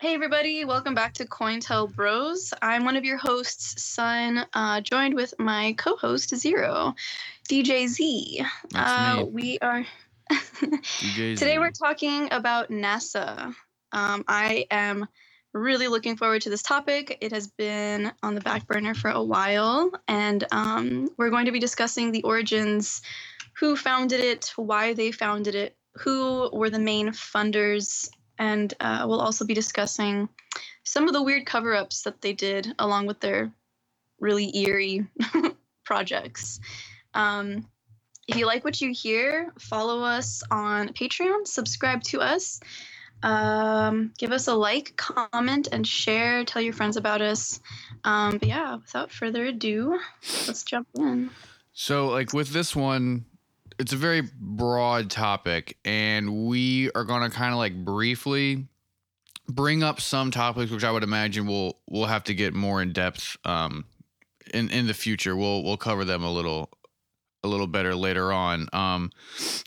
Hey everybody, welcome back to Cointel Bros. I'm one of your hosts, Sun, uh, joined with my co-host Zero, DJ Z. That's uh, me. We are today. We're talking about NASA. Um, I am really looking forward to this topic. It has been on the back burner for a while, and um, we're going to be discussing the origins, who founded it, why they founded it, who were the main funders, and uh, we'll also be discussing some of the weird cover-ups that they did along with their really eerie projects. Um, if you like what you hear, follow us on Patreon, subscribe to us, um, give us a like, comment, and share. Tell your friends about us. Um, but yeah, without further ado, let's jump in. So, like with this one, it's a very broad topic, and we are going to kind of like briefly bring up some topics, which I would imagine we'll we'll have to get more in depth um, in in the future. We'll we'll cover them a little a little better later on. Um,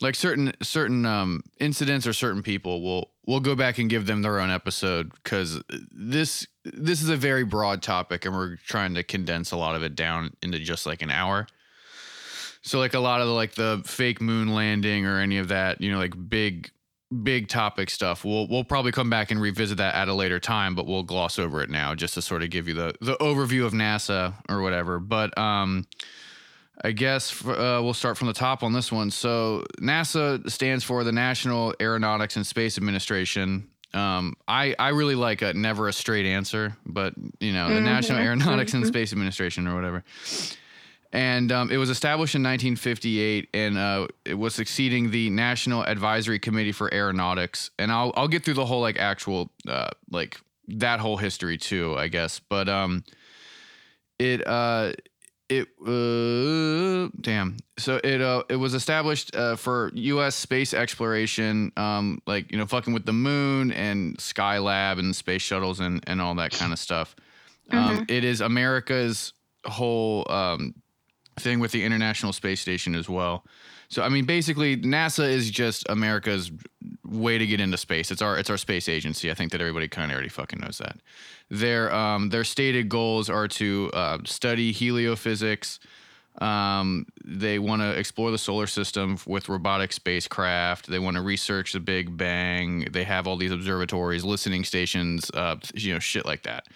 like certain certain um, incidents or certain people, we'll we'll go back and give them their own episode because this this is a very broad topic, and we're trying to condense a lot of it down into just like an hour. So like a lot of the like the fake moon landing or any of that, you know, like big big topic stuff. We'll we'll probably come back and revisit that at a later time, but we'll gloss over it now just to sort of give you the the overview of NASA or whatever. But um I guess uh, we'll start from the top on this one. So NASA stands for the National Aeronautics and Space Administration. Um, I I really like a never a straight answer, but you know the National Mhm, Aeronautics and mhm. Space Administration or whatever. And um, it was established in 1958, and uh, it was succeeding the National Advisory Committee for Aeronautics. And I'll I'll get through the whole like actual uh, like that whole history too, I guess. But um, it uh it uh damn so it uh it was established uh for U.S. space exploration um like you know fucking with the moon and Skylab and space shuttles and and all that kind of stuff. Um, it is America's whole um thing with the International Space Station as well. So I mean, basically, NASA is just America's way to get into space. It's our it's our space agency. I think that everybody kind of already fucking knows that. Their um their stated goals are to uh, study heliophysics. Um, they want to explore the solar system with robotic spacecraft. They want to research the Big Bang. They have all these observatories, listening stations, uh, you know, shit like that.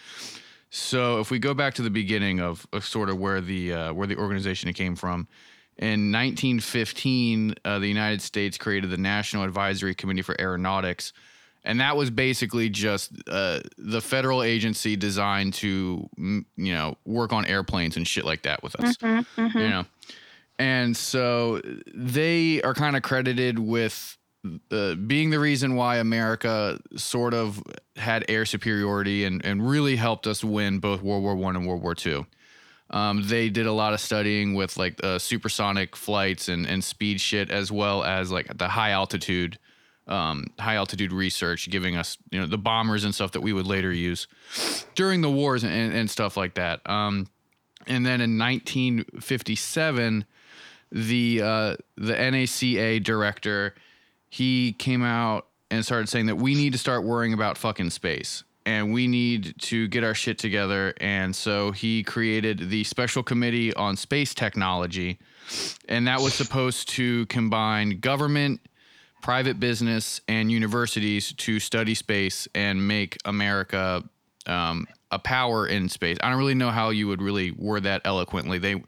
So if we go back to the beginning of, of sort of where the uh, where the organization came from, in 1915, uh, the United States created the National Advisory Committee for Aeronautics, and that was basically just uh, the federal agency designed to you know work on airplanes and shit like that with us Mhm, mhm. you know and so they are kind of credited with uh, being the reason why america sort of had air superiority and, and really helped us win both world war one and world war two. Um, they did a lot of studying with like uh, supersonic flights and, and speed shit as well as like the high altitude um, high altitude research giving us you know the bombers and stuff that we would later use during the wars and, and stuff like that. Um, and then in 1957 the uh, the NACA director he came out and started saying that we need to start worrying about fucking space and we need to get our shit together and so he created the special committee on space technology and that was supposed to combine government private business and universities to study space and make America um, a power in space. I don't really know how you would really word that eloquently. They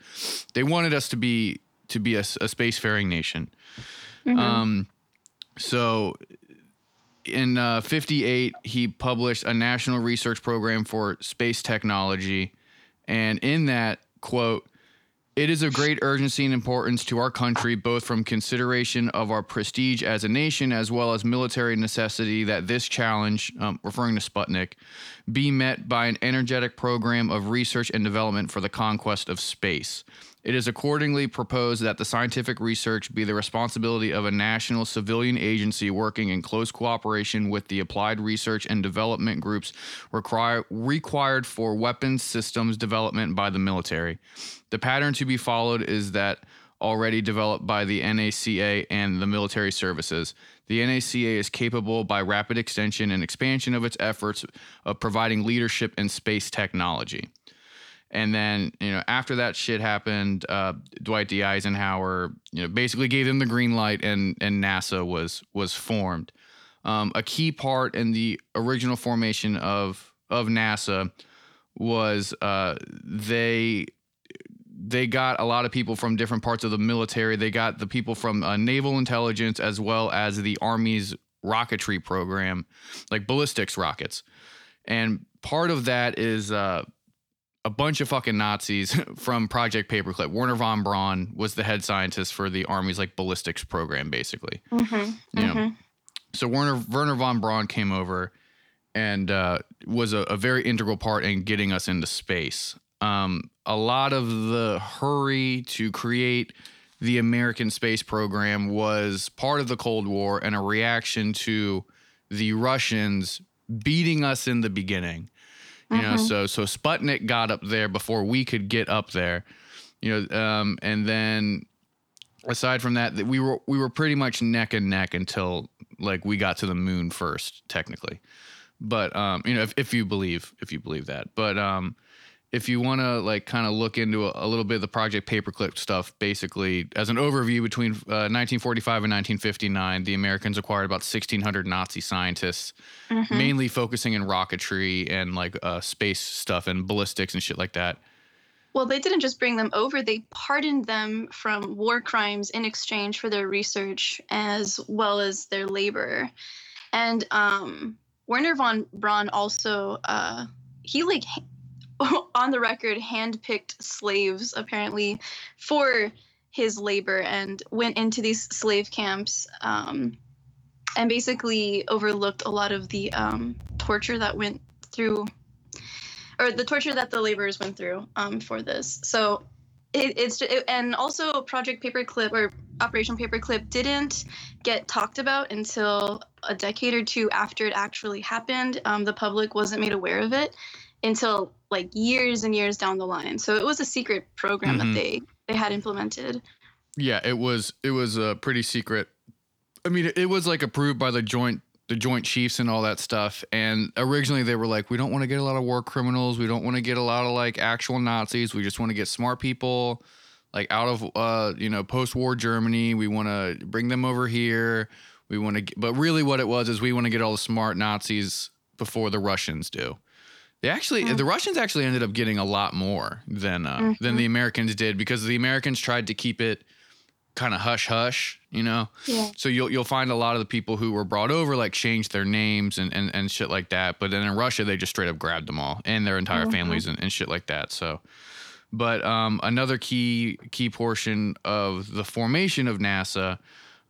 they wanted us to be to be a, a spacefaring nation. Mhm. Um, so in uh, 58, he published a national research program for space technology. And in that quote, it is of great urgency and importance to our country, both from consideration of our prestige as a nation as well as military necessity, that this challenge, um, referring to Sputnik, be met by an energetic program of research and development for the conquest of space. It is accordingly proposed that the scientific research be the responsibility of a national civilian agency working in close cooperation with the applied research and development groups require, required for weapons systems development by the military. The pattern to be followed is that already developed by the NACA and the military services. The NACA is capable by rapid extension and expansion of its efforts of providing leadership in space technology. And then, you know, after that shit happened, uh, Dwight D. Eisenhower, you know, basically gave them the green light, and and NASA was was formed. Um, a key part in the original formation of of NASA was uh, they they got a lot of people from different parts of the military. They got the people from uh, naval intelligence as well as the Army's rocketry program, like ballistics rockets. And part of that is uh, a bunch of fucking Nazis from Project Paperclip. Werner von Braun was the head scientist for the Army's like ballistics program, basically. Mm-hmm. You know, so Werner Werner von Braun came over and uh, was a, a very integral part in getting us into space. Um, a lot of the hurry to create the American space program was part of the Cold War and a reaction to the Russians beating us in the beginning. You know, Mhm. so so Sputnik got up there before we could get up there. You know, um, and then aside from that, that we were we were pretty much neck and neck until like we got to the moon first, technically. But um, you know, if, if you believe if you believe that, but um, if you want to like kind of look into a, a little bit of the Project Paperclip stuff, basically as an overview between uh, 1945 and 1959, the Americans acquired about 1,600 Nazi scientists, Mhm. mainly focusing in rocketry and like uh, space stuff and ballistics and shit like that. Well, they didn't just bring them over, they pardoned them from war crimes in exchange for their research as well as their labor. And um, Werner von Braun also, uh, he like on the record handpicked slaves apparently for his labor and went into these slave camps um, and basically overlooked a lot of the um, torture that went through or the torture that the laborers went through um, for this. So it, it's it, and also Project Paperclip or Operation Paperclip didn't get talked about until a decade or two after it actually happened. Um, the public wasn't made aware of it until like years and years down the line. So it was a secret program Mhm. that they they had implemented. Yeah, it was it was a pretty secret. I mean, it was like approved by the joint the Joint Chiefs and all that stuff. And originally they were like, we don't want to get a lot of war criminals. We don't want to get a lot of like actual Nazis. We just want to get smart people like out of uh you know post-war Germany. We want to bring them over here. We want to, but really what it was is we want to get all the smart Nazis before the Russians do. They actually, Mm. the Russians actually ended up getting a lot more than uh, than Mhm. the Americans did because the Americans tried to keep it kind of hush hush, you know. Yeah. So you'll you'll find a lot of the people who were brought over like changed their names and and, and shit like that. But then in Russia they just straight up grabbed them all and their entire Mhm. families and, and shit like that. So but um, another key key portion of the formation of NASA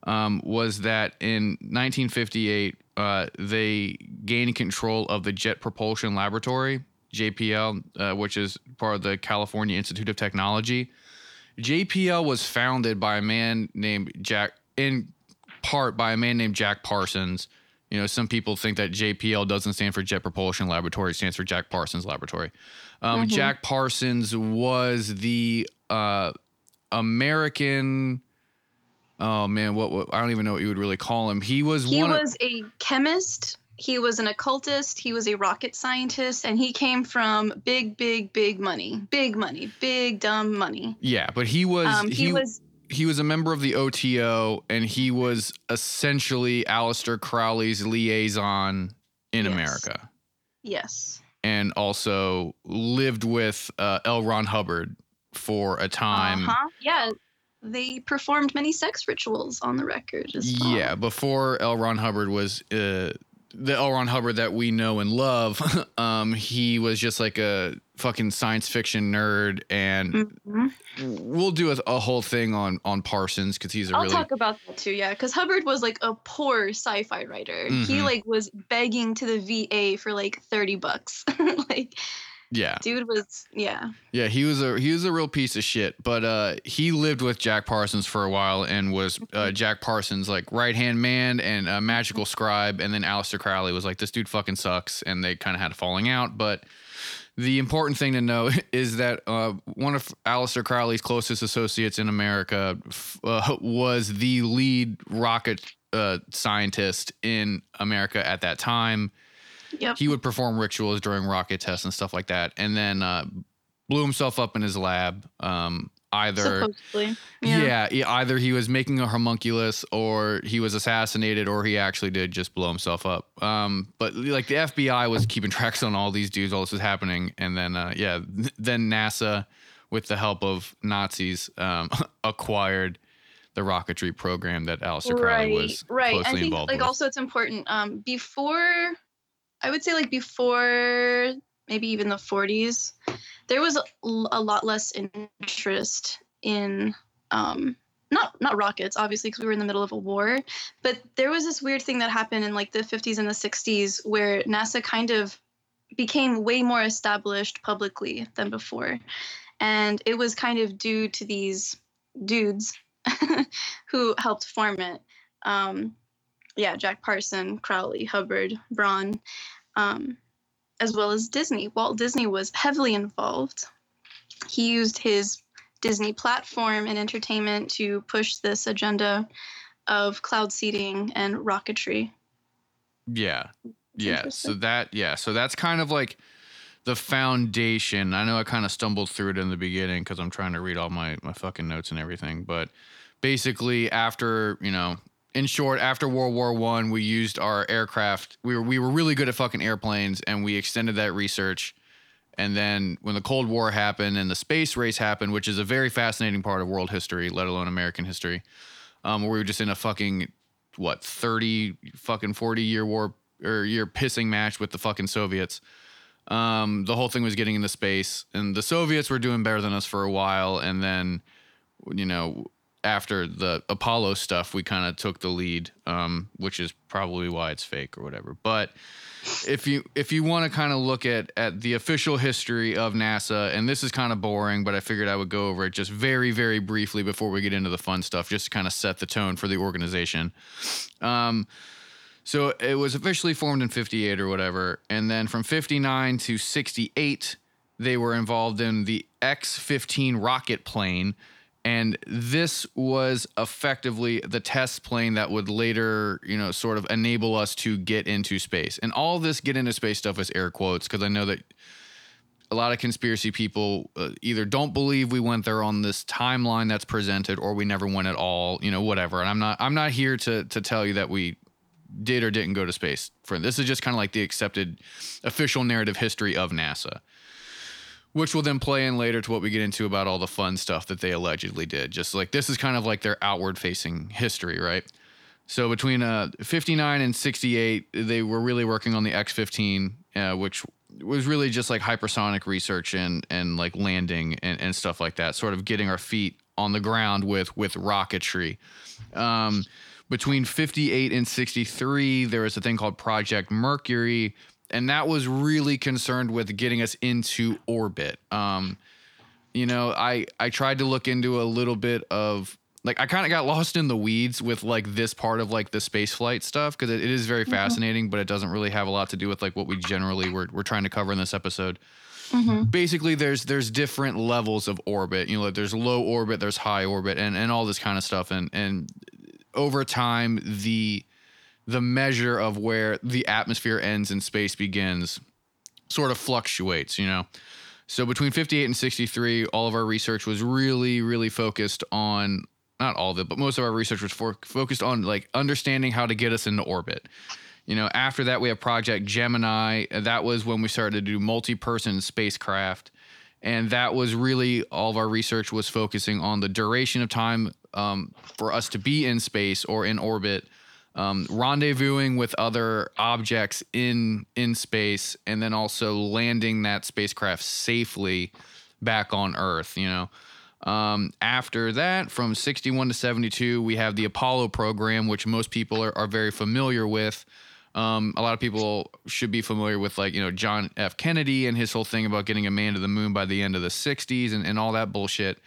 um, was that in 1958 uh, they gained control of the Jet Propulsion Laboratory JPL, uh, which is part of the California Institute of Technology. JPL was founded by a man named Jack, in part by a man named Jack Parsons. You know, some people think that JPL doesn't stand for Jet Propulsion Laboratory; it stands for Jack Parsons Laboratory. Um, Mhm. Jack Parsons was the uh, American. Oh man, what, what I don't even know what you would really call him. He was He one. of- was a chemist. He was an occultist. He was a rocket scientist, and he came from big, big, big money, big money, big dumb money. yeah, but he was Um, he, he was he was a member of the OTO, and he was essentially Aleister Crowley's liaison in Yes. America, yes, and also lived with uh, L. Ron Hubbard for a time. uh-huh. yeah. They performed many sex rituals on the record as well. Yeah, before L. Ron Hubbard was uh, the L. Ron Hubbard that we know and love. um, he was just like a fucking science fiction nerd, and Mhm. we'll do a, a whole thing on on Parsons because he's a I'll really talk about that too. Yeah, because Hubbard was like a poor sci-fi writer. He Mhm. like was begging to the VA for like thirty bucks. like, yeah dude was yeah. yeah he was a he was a real piece of shit. But uh, he lived with Jack Parsons for a while and was uh, Jack Parsons like right hand man and a magical scribe, and then Aleister Crowley was like this dude fucking sucks, and they kind of had a falling out, but. The important thing to know is that uh, one of Aleister Crowley's closest associates in America uh, was the lead rocket uh, scientist in America at that time. Yep. He would perform rituals during rocket tests and stuff like that, and then uh, blew himself up in his lab. Um, either Supposedly. yeah. yeah, either he was making a homunculus or he was assassinated or he actually did just blow himself up. Um, but like the FBI was keeping tracks on all these dudes while this was happening, and then uh, yeah, then NASA, with the help of Nazis, um, acquired the rocketry program that Aleister Crowley was right. closely I think like with. also it's important. Um, before, I would say like before maybe even the 40s, there was a, lot less interest in um not not rockets obviously because we were in the middle of a war but there was this weird thing that happened in like the 50s and the 60s where nasa kind of became way more established publicly than before. And it was kind of due to these dudes who helped form it. Um, yeah jack parson crowley hubbard braun um, as well as disney walt disney was heavily involved he used his disney platform and entertainment to push this agenda of cloud seeding and rocketry Yeah. Yeah. So that yeah, so that's kind of like the foundation. I know I kind of stumbled through it in the beginning cuz I'm trying to read all my my fucking notes and everything, but basically after, you know, in short, after World War 1, we used our aircraft. We were we were really good at fucking airplanes and we extended that research. And then when the Cold War happened and the space race happened, which is a very fascinating part of world history, let alone American history, um, we were just in a fucking what 30 fucking 40 year war or year pissing match with the fucking Soviets. Um, the whole thing was getting into space, and the Soviets were doing better than us for a while, and then, you know, after the Apollo stuff, we kind of took the lead, um, which is probably why it's fake or whatever. But if you if you want to kind of look at at the official history of NASA, and this is kind of boring, but I figured I would go over it just very very briefly before we get into the fun stuff, just to kind of set the tone for the organization. Um, so it was officially formed in 58 or whatever. And then from 59 to 68, they were involved in the X 15 rocket plane. And this was effectively the test plane that would later, you know, sort of enable us to get into space. And all this get into space stuff is air quotes because I know that a lot of conspiracy people uh, either don't believe we went there on this timeline that's presented or we never went at all, you know, whatever. And I'm not I'm not here to to tell you that we did or didn't go to space. For this is just kind of like the accepted official narrative history of NASA, which will then play in later to what we get into about all the fun stuff that they allegedly did. Just like this is kind of like their outward facing history, right? So between uh, 59 and 68, they were really working on the X-15, uh, which was really just like hypersonic research and and like landing and, and stuff like that. Sort of getting our feet on the ground with with rocketry. Um, between 58 and 63, there was a thing called Project Mercury, and that was really concerned with getting us into orbit. Um, you know, I I tried to look into a little bit of like I kind of got lost in the weeds with like this part of like the space flight stuff because it, it is very fascinating, but it doesn't really have a lot to do with like what we generally were, we're trying to cover in this episode Mm-hmm. basically there's there's different levels of orbit you know like there's low orbit there's high orbit and and all this kind of stuff and and over time the the measure of where the atmosphere ends and space begins sort of fluctuates you know so between 58 and 63 all of our research was really really focused on not all of it but most of our research was for, focused on like understanding how to get us into orbit you know, after that, we have Project Gemini. That was when we started to do multi person spacecraft. And that was really all of our research was focusing on the duration of time um, for us to be in space or in orbit, um, rendezvousing with other objects in in space, and then also landing that spacecraft safely back on Earth. You know, um, after that, from 61 to 72, we have the Apollo program, which most people are, are very familiar with. Um, a lot of people should be familiar with, like, you know, John F. Kennedy and his whole thing about getting a man to the moon by the end of the 60s and, and all that bullshit.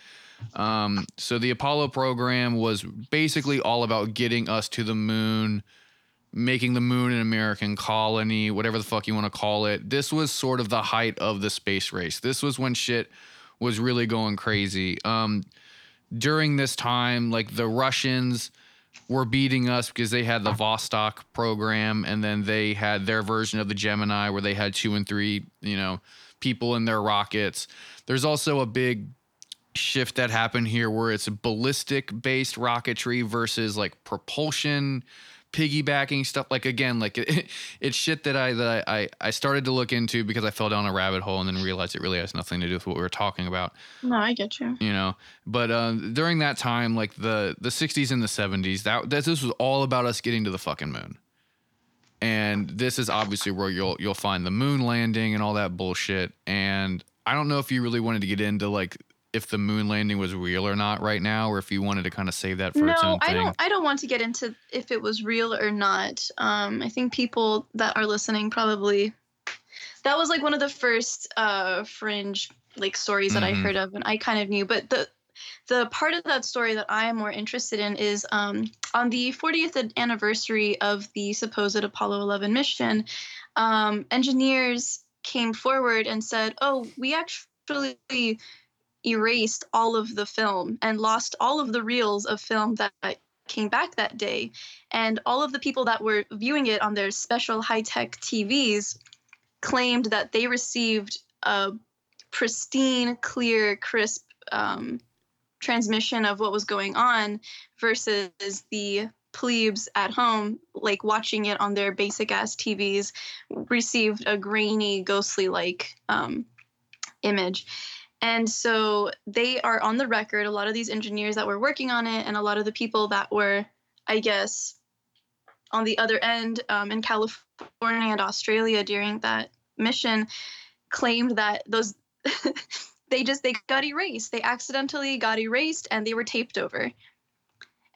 Um, so the Apollo program was basically all about getting us to the moon, making the moon an American colony, whatever the fuck you want to call it. This was sort of the height of the space race. This was when shit was really going crazy. Um, during this time, like the Russians were beating us because they had the Vostok program and then they had their version of the Gemini where they had two and three, you know, people in their rockets. There's also a big shift that happened here where it's ballistic based rocketry versus like propulsion piggybacking stuff. Like again like it, it's shit that i that I, I started to look into because i fell down a rabbit hole and then realized it really has nothing to do with what we were talking about no i get you. you know? But uh, during that time like the the 60s and the 70s that, that this was all about us getting to the fucking moon. And this is obviously where you'll you'll find the moon landing and all that bullshit. And i don't know if you really wanted to get into like if the moon landing was real or not right now, or if you wanted to kind of save that for no, its own I don't. I don't want to get into if it was real or not. Um, I think people that are listening probably that was like one of the first uh, fringe like stories that mm-hmm. I heard of, and I kind of knew. But the the part of that story that I am more interested in is um, on the 40th anniversary of the supposed Apollo 11 mission. Um, engineers came forward and said, "Oh, we actually." Erased all of the film and lost all of the reels of film that came back that day. And all of the people that were viewing it on their special high tech TVs claimed that they received a pristine, clear, crisp um, transmission of what was going on versus the plebes at home, like watching it on their basic ass TVs, received a grainy, ghostly like um, image. And so they are on the record, a lot of these engineers that were working on it, and a lot of the people that were, I guess, on the other end um, in California and Australia during that mission claimed that those they just they got erased. They accidentally got erased and they were taped over.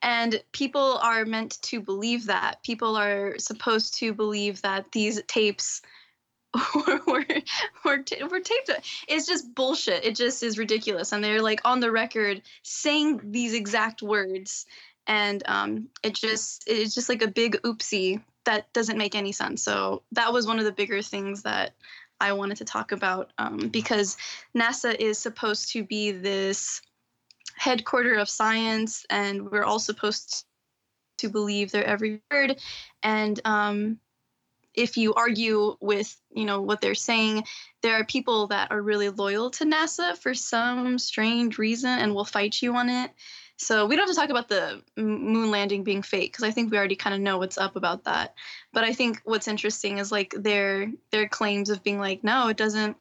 And people are meant to believe that. People are supposed to believe that these tapes or were, were, were taped. It's just bullshit. It just is ridiculous. And they're like on the record saying these exact words. And um, it just it's just like a big oopsie that doesn't make any sense. So that was one of the bigger things that I wanted to talk about um, because NASA is supposed to be this headquarter of science, and we're all supposed to believe their every word. And um, if you argue with you know what they're saying there are people that are really loyal to nasa for some strange reason and will fight you on it so we don't have to talk about the moon landing being fake because i think we already kind of know what's up about that but i think what's interesting is like their their claims of being like no it doesn't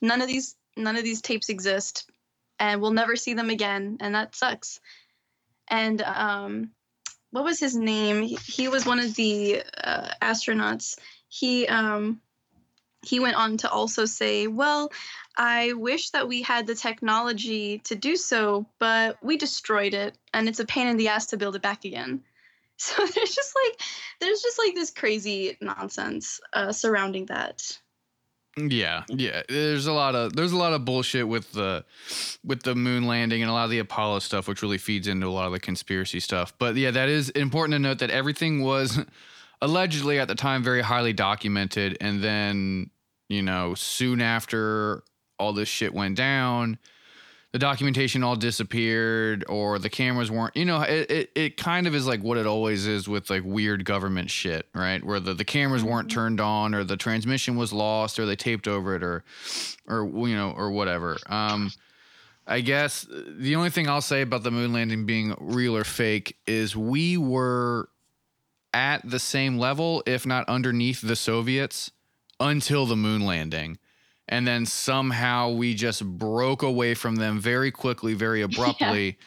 none of these none of these tapes exist and we'll never see them again and that sucks and um what was his name? He, was one of the uh, astronauts. He um, he went on to also say, "Well, I wish that we had the technology to do so, but we destroyed it, and it's a pain in the ass to build it back again." So there's just like there's just like this crazy nonsense uh, surrounding that. Yeah, yeah. There's a lot of there's a lot of bullshit with the with the moon landing and a lot of the Apollo stuff, which really feeds into a lot of the conspiracy stuff. But yeah, that is important to note that everything was allegedly at the time very highly documented, and then you know soon after all this shit went down, the documentation all disappeared or the cameras weren't you know it, it, it kind of is like what it always is with like weird government shit right where the, the cameras weren't mm-hmm. turned on or the transmission was lost or they taped over it or or you know or whatever um i guess the only thing i'll say about the moon landing being real or fake is we were at the same level if not underneath the soviets until the moon landing and then somehow we just broke away from them very quickly, very abruptly,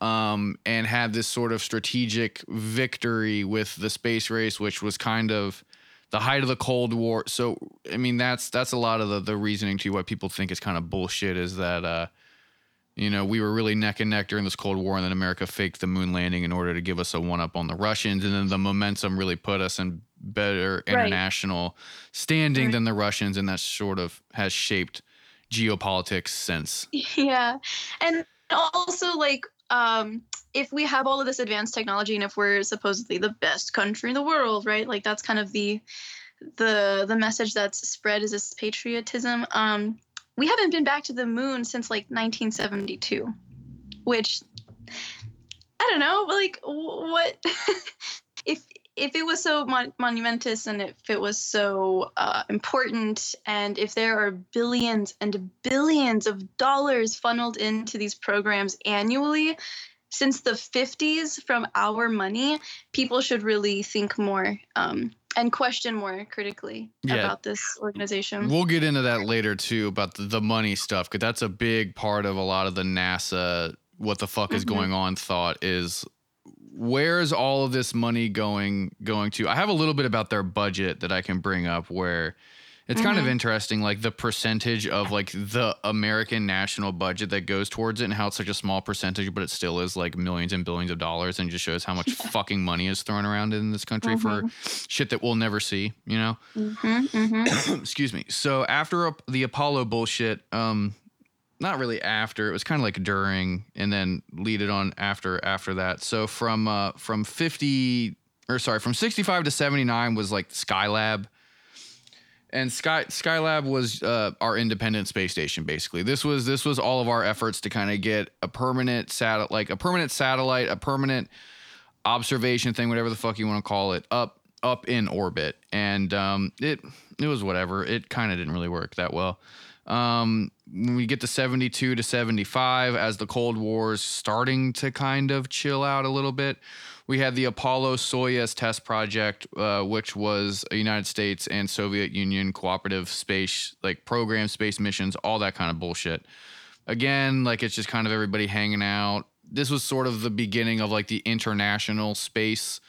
yeah. um, and had this sort of strategic victory with the space race, which was kind of the height of the Cold War. So, I mean, that's that's a lot of the the reasoning to what people think is kind of bullshit. Is that uh, you know, we were really neck and neck during this Cold War, and then America faked the moon landing in order to give us a one up on the Russians, and then the momentum really put us in better international right. standing right. than the Russians, and that sort of has shaped geopolitics since. Yeah, and also like um, if we have all of this advanced technology, and if we're supposedly the best country in the world, right? Like that's kind of the the the message that's spread is this patriotism. Um, we haven't been back to the moon since like 1972, which I don't know, like what if if it was so mon- monumentous and if it was so uh, important and if there are billions and billions of dollars funneled into these programs annually since the 50s from our money people should really think more um, and question more critically Yeah. about this organization We'll get into that later too about the, the money stuff because that's a big part of a lot of the NASA what the fuck is Mhm. going on thought is where is all of this money going going to? I have a little bit about their budget that I can bring up where it's kind of Mhm. interesting like the percentage of like the American national budget that goes towards it and how it's such a small percentage but it still is like millions and billions of dollars and just shows how much fucking money is thrown around in this country for shit that we'll never see, you know? hmm hmm excuse me. So after the Apollo bullshit, um, not really after. It was kind of like during, and then lead it on after after that. So from uh from fifty or sorry from sixty five to seventy nine was like Skylab. And Sky Skylab was uh, our independent space station. Basically, this was this was all of our efforts to kind of get a permanent sat like a permanent satellite, a permanent observation thing, whatever the fuck you want to call it, up up in orbit. And um, it it was whatever. It kind of didn't really work that well. Um, when we get to 72 to 75, as the Cold War's starting to kind of chill out a little bit, we had the Apollo Soyuz test project, uh, which was a United States and Soviet Union cooperative space like program, space missions, all that kind of bullshit. Again, like it's just kind of everybody hanging out. This was sort of the beginning of like the international space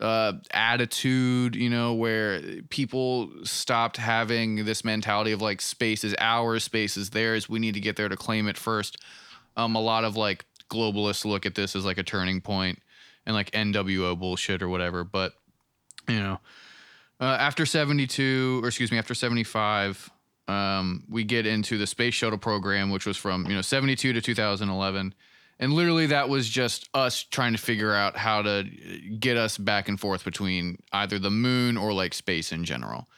uh, attitude, you know, where people stopped having this mentality of like space is ours, space is theirs. We need to get there to claim it first. Um, a lot of like globalists look at this as like a turning point and like NWO bullshit or whatever. But you know, uh, after 72, or excuse me, after 75, um, we get into the space shuttle program, which was from you know 72 to 2011. And literally, that was just us trying to figure out how to get us back and forth between either the moon or like space in general.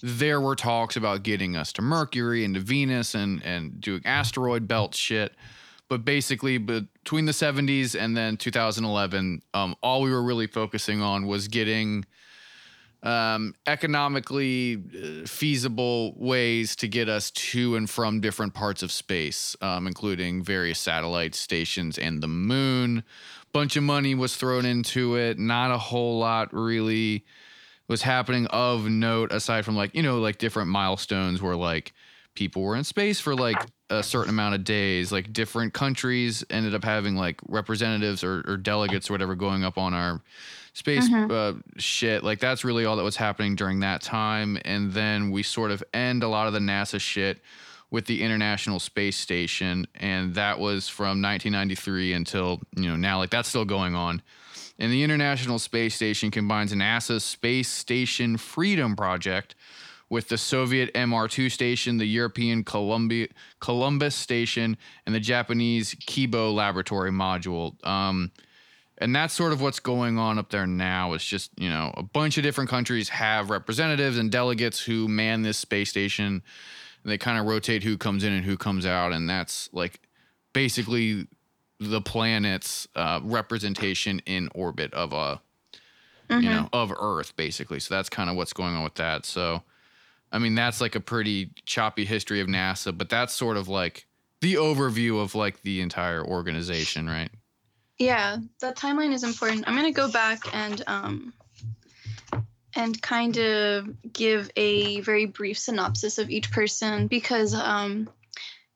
There were talks about getting us to Mercury and to Venus and and doing asteroid belt shit. But basically, between the 70s and then 2011, um, all we were really focusing on was getting um, economically uh, feasible ways to get us to and from different parts of space, um, including various satellite stations and the moon. A bunch of money was thrown into it. Not a whole lot really was happening of note aside from like you know like different milestones where like people were in space for like a certain amount of days like different countries ended up having like representatives or, or delegates or whatever going up on our space Mhm. uh, shit. Like that's really all that was happening during that time. And then we sort of end a lot of the nasa shit with the international space station. And that was from 1993 until you know now. Like that's still going on. And the International Space Station combines NASA's Space Station Freedom Project with the Soviet Mir-2 station, the European Columbia, Columbus station, and the Japanese Kibo laboratory module. Um, and that's sort of what's going on up there now. It's just, you know, a bunch of different countries have representatives and delegates who man this space station. And they kind of rotate who comes in and who comes out. And that's like basically the planet's uh, representation in orbit of a Mhm. you know of earth basically so that's kind of what's going on with that so i mean that's like a pretty choppy history of nasa but that's sort of like the overview of like the entire organization right Yeah, that timeline is important. I'm gonna go back and um and kind of give a very brief synopsis of each person because um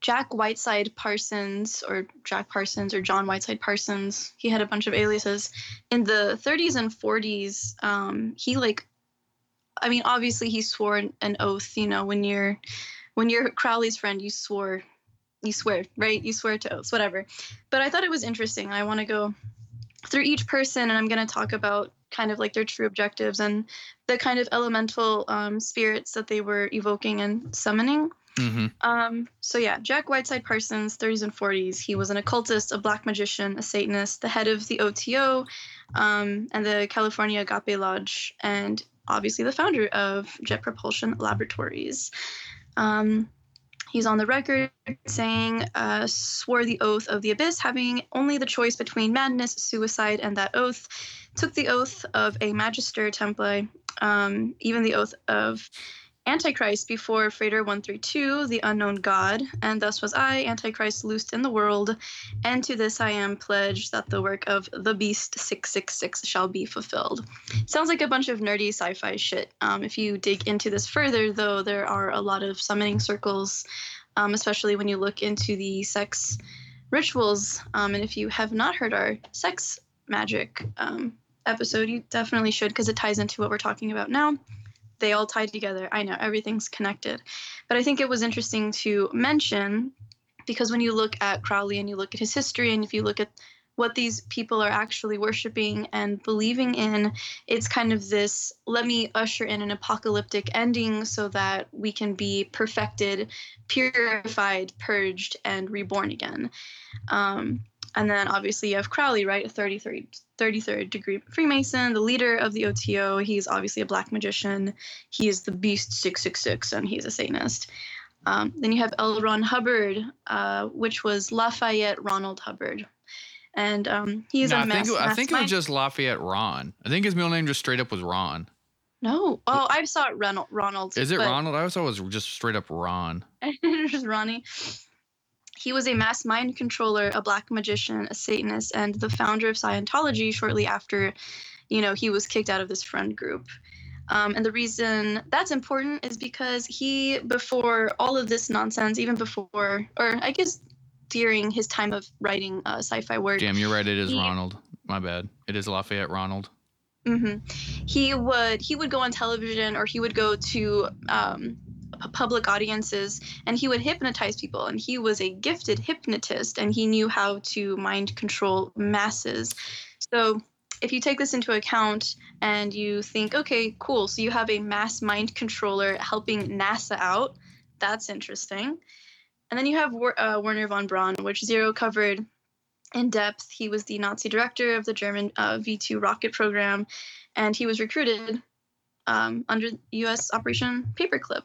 Jack Whiteside Parsons or Jack Parsons or John Whiteside Parsons, he had a bunch of aliases. In the 30s and 40s, um, he like I mean, obviously he swore an, oath, you know, when you're when you're Crowley's friend, you swore you swear, right? You swear to oaths, whatever. But I thought it was interesting. I want to go through each person and I'm going to talk about kind of like their true objectives and the kind of elemental um, spirits that they were evoking and summoning. mm-hmm. Um, so yeah, Jack Whiteside Parsons, 30s and 40s. He was an occultist, a black magician, a Satanist, the head of the OTO, um, and the California Agape Lodge, and obviously the founder of Jet Propulsion Laboratories. Um, he's on the record saying, uh, swore the oath of the abyss, having only the choice between madness, suicide, and that oath. Took the oath of a Magister Templi, um, even the oath of Antichrist before Frater 132, the unknown God, and thus was I, Antichrist, loosed in the world, and to this I am pledged that the work of the Beast 666 shall be fulfilled. Sounds like a bunch of nerdy sci fi shit. Um, if you dig into this further, though, there are a lot of summoning circles, um, especially when you look into the sex rituals. Um, and if you have not heard our sex magic um, episode, you definitely should because it ties into what we're talking about now they all tie together. I know everything's connected. But I think it was interesting to mention because when you look at Crowley and you look at his history and if you look at what these people are actually worshiping and believing in, it's kind of this let me usher in an apocalyptic ending so that we can be perfected, purified, purged, and reborn again. Um, and then obviously you have Crowley, right? A 33, 33rd degree Freemason, the leader of the OTO. He's obviously a black magician. He is the Beast 666, and he's a Satanist. Um, then you have L. Ron Hubbard, uh, which was Lafayette Ronald Hubbard. And um, he's No, a I mass, think it- I think it was just Lafayette Ron. I think his middle name just straight up was Ron. No. Oh, I saw it Ronald. Ronald. Is it Ronald? I always thought it was just straight up Ron. just Ronnie. He was a mass mind controller, a black magician, a Satanist, and the founder of Scientology shortly after, you know, he was kicked out of this friend group. Um, and the reason that's important is because he, before all of this nonsense, even before, or I guess during his time of writing uh, sci-fi work, Damn, you're right. It is He- Ronald. My bad. It is Lafayette Ronald. Mm-hmm. He would he would go on television or he would go to um, public audiences and he would hypnotize people. And he was a gifted hypnotist and he knew how to mind control masses. So if you take this into account and you think, okay, cool, so you have a mass mind controller helping NASA out, that's interesting. And then you have uh, Werner von Braun, which Zero covered in depth. He was the Nazi director of the German uh, V 2 rocket program, and he was recruited um, under U.S. Operation Paperclip.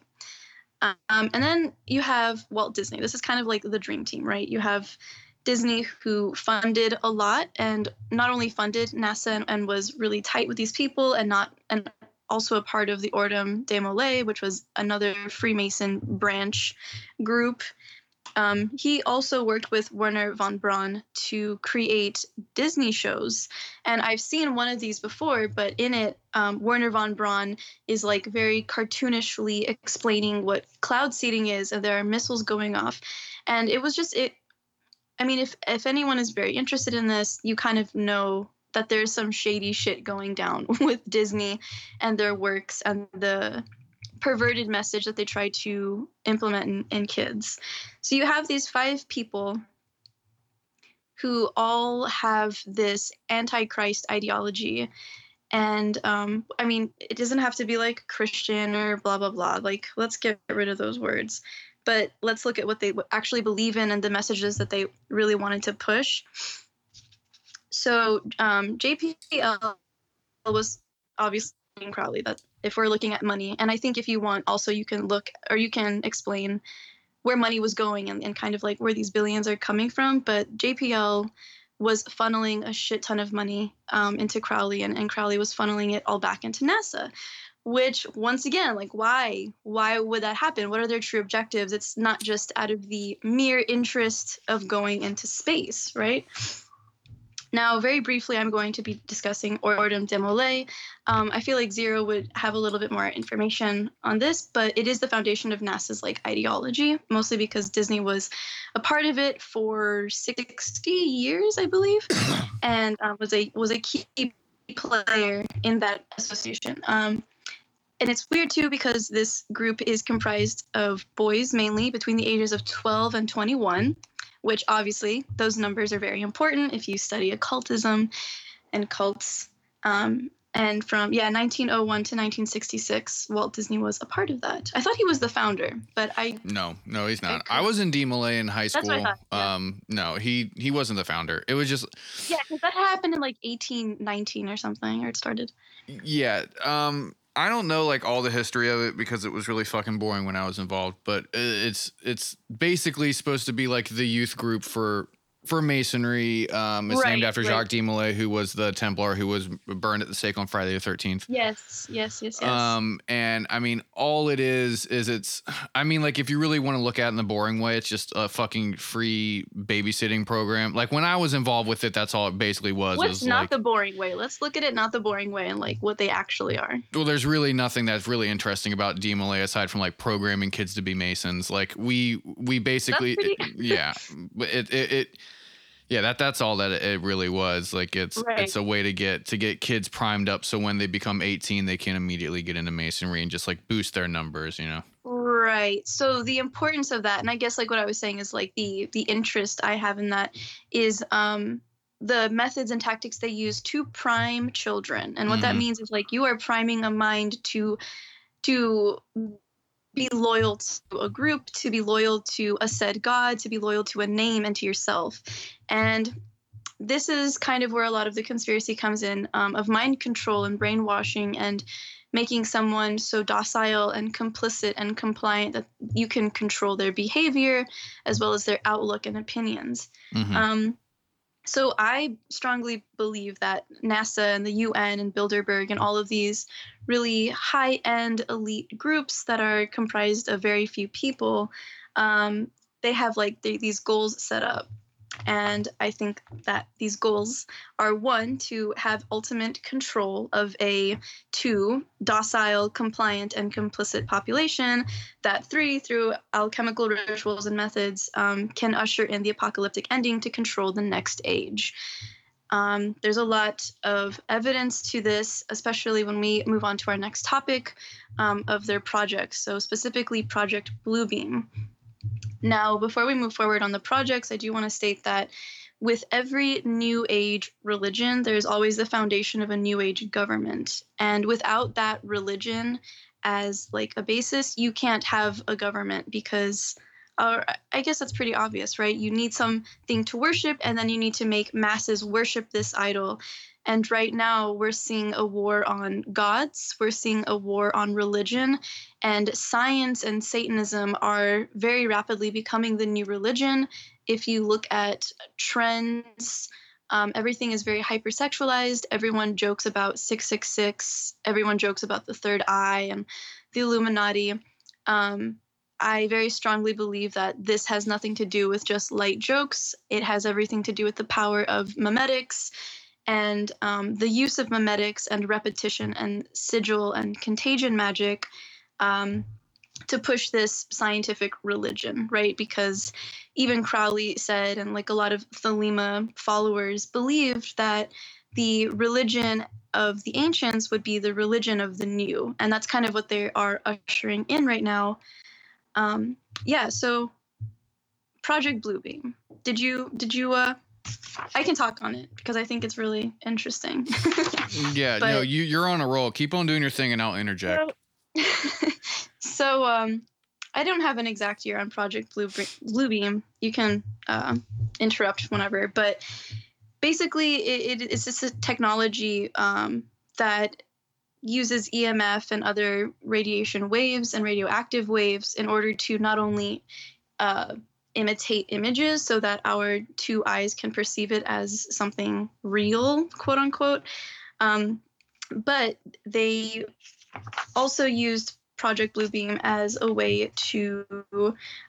Um, and then you have Walt Disney. This is kind of like the dream team, right? You have Disney, who funded a lot and not only funded NASA and, and was really tight with these people, and not and also a part of the Order of DeMolay, which was another Freemason branch group. Um, he also worked with Werner von Braun to create Disney shows. And I've seen one of these before, but in it, um, Werner von Braun is like very cartoonishly explaining what cloud seeding is, and there are missiles going off. And it was just, it. I mean, if, if anyone is very interested in this, you kind of know that there's some shady shit going down with Disney and their works and the perverted message that they try to implement in, in kids. So you have these five people who all have this antichrist ideology. And um, I mean, it doesn't have to be like Christian or blah, blah, blah. Like, let's get rid of those words. But let's look at what they actually believe in and the messages that they really wanted to push. So um, JPL was obviously Crowley. That if we're looking at money, and I think if you want, also you can look or you can explain where money was going and, and kind of like where these billions are coming from. But JPL was funneling a shit ton of money um, into Crowley, and, and Crowley was funneling it all back into NASA. Which, once again, like, why? Why would that happen? What are their true objectives? It's not just out of the mere interest of going into space, right? Now, very briefly, I'm going to be discussing Order of DeMolay. Um, I feel like Zero would have a little bit more information on this, but it is the foundation of NASA's like ideology, mostly because Disney was a part of it for 60 years, I believe, and um, was a was a key player in that association. Um, and it's weird too because this group is comprised of boys mainly between the ages of 12 and 21 which obviously those numbers are very important if you study occultism and cults. Um, and from yeah 1901 to 1966, Walt Disney was a part of that. I thought he was the founder, but I No, no, he's not. Okay. I was in DeMolay in high I school. thought, yeah. Um, no, he he wasn't the founder. It was just yeah that happened in like 1819 or something, or it started. yeah. Um, I don't know like all the history of it because it was really fucking boring when I was involved, but it's it's basically supposed to be like the youth group for for masonry. Um, it's Right, named after right. Jacques de Molay, who was the Templar who was burned at the stake on Friday the Thirteenth. Yes, yes, yes, yes. Um, and I mean, all it is is it's. I mean, like if you really want to look at it in the boring way, it's just a fucking free babysitting program. Like when I was involved with it, that's all it basically was. What's was not like, the boring way? Let's look at it not the boring way and like what they actually are. well, there's really nothing that's really interesting about DeMolay aside from like programming kids to be masons. Like we we basically pretty- yeah, but it, it it yeah that that's all that it really was. Like it's Right. it's a way to get to get kids primed up so when they become 18 they can immediately get into masonry and just like boost their numbers. You know. Right. So the importance of that, and I guess like what I was saying is like the the interest I have in that is um the methods and tactics they use to prime children. And what that Mhm. means is like you are priming a mind to to be loyal to a group, to be loyal to a said god, to be loyal to a name and to yourself. And this is kind of where a lot of the conspiracy comes in um, of mind control and brainwashing and making someone so docile and complicit and compliant that you can control their behavior as well as their outlook and opinions. Mhm. Um, so I strongly believe that NASA and the UN and Bilderberg and all of these really high-end elite groups that are comprised of very few people, um, they have like these goals set up. And I think that these goals are one, to have ultimate control of a two, docile, compliant, and complicit population. That three, through alchemical rituals and methods, um, can usher in the apocalyptic ending to control the next age. Um, there's a lot of evidence to this, especially when we move on to our next topic um, of their projects. So, specifically, Project Bluebeam. Mm-hmm. Now, before we move forward on the projects, I do want to state that with every new age religion, there's always the foundation of a new age government. And without that religion as like a basis, you can't have a government because or I guess that's pretty obvious, right? You need something to worship, and then you need to make masses worship this idol. And right now, we're seeing a war on gods, we're seeing a war on religion, and science and Satanism are very rapidly becoming the new religion. If you look at trends, um, everything is very hypersexualized. Everyone jokes about 666, everyone jokes about the third eye and the Illuminati. Um, I very strongly believe that this has nothing to do with just light jokes. It has everything to do with the power of memetics and um, the use of memetics and repetition and sigil and contagion magic um, to push this scientific religion, right? Because even Crowley said, and like a lot of Thelema followers believed that the religion of the ancients would be the religion of the new. And that's kind of what they are ushering in right now um yeah so project bluebeam did you did you uh i can talk on it because i think it's really interesting Yeah, no, you you're on a roll. Keep on doing your thing, and I'll interject. so um i don't have an exact year on project blue bluebeam you can uh, interrupt whenever but basically it, it, it's just a technology um, that uses EMF and other radiation waves and radioactive waves in order to not only uh, imitate images so that our two eyes can perceive it as something real, quote unquote, um, but they also used Project Bluebeam as a way to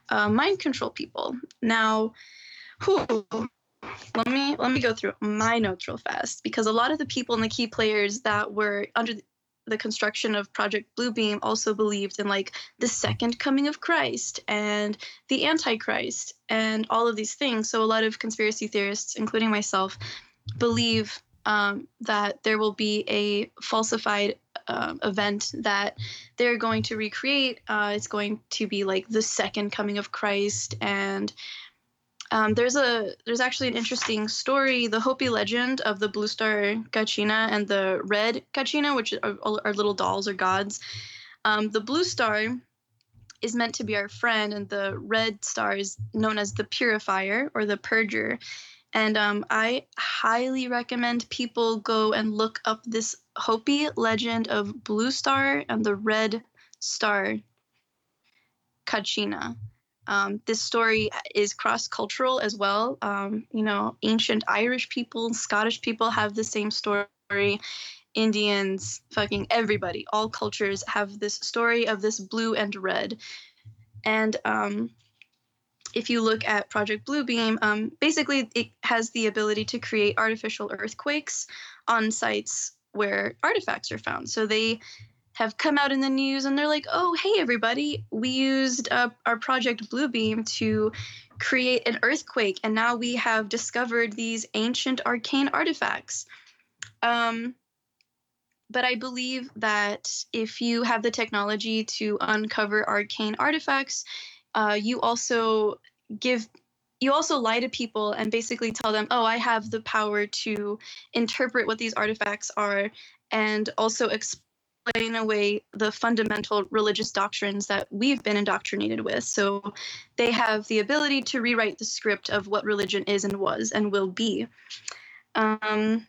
uh, mind control people. Now, whew, let me let me go through my notes real fast because a lot of the people and the key players that were under the- construction of Project Bluebeam also believed in like the second coming of Christ and the Antichrist and all of these things. So a lot of conspiracy theorists, including myself, believe um, that there will be a falsified um, event that they're going to recreate. Uh, it's going to be like the second coming of Christ and um, there's a there's actually an interesting story, the Hopi legend of the blue star Kachina and the red Kachina, which are, are little dolls or gods. Um, the blue star is meant to be our friend, and the red star is known as the purifier or the purger. And um, I highly recommend people go and look up this Hopi legend of Blue Star and the Red Star Kachina. Um, this story is cross cultural as well. Um, you know, ancient Irish people, Scottish people have the same story. Indians, fucking everybody, all cultures have this story of this blue and red. And um, if you look at Project Bluebeam, um, basically it has the ability to create artificial earthquakes on sites where artifacts are found. So they have come out in the news and they're like, oh, hey, everybody, we used uh, our Project Bluebeam to create an earthquake, and now we have discovered these ancient arcane artifacts. Um, but I believe that if you have the technology to uncover arcane artifacts, uh, you also give you also lie to people and basically tell them, oh, I have the power to interpret what these artifacts are and also explain away the fundamental religious doctrines that we've been indoctrinated with. So they have the ability to rewrite the script of what religion is and was and will be. Um,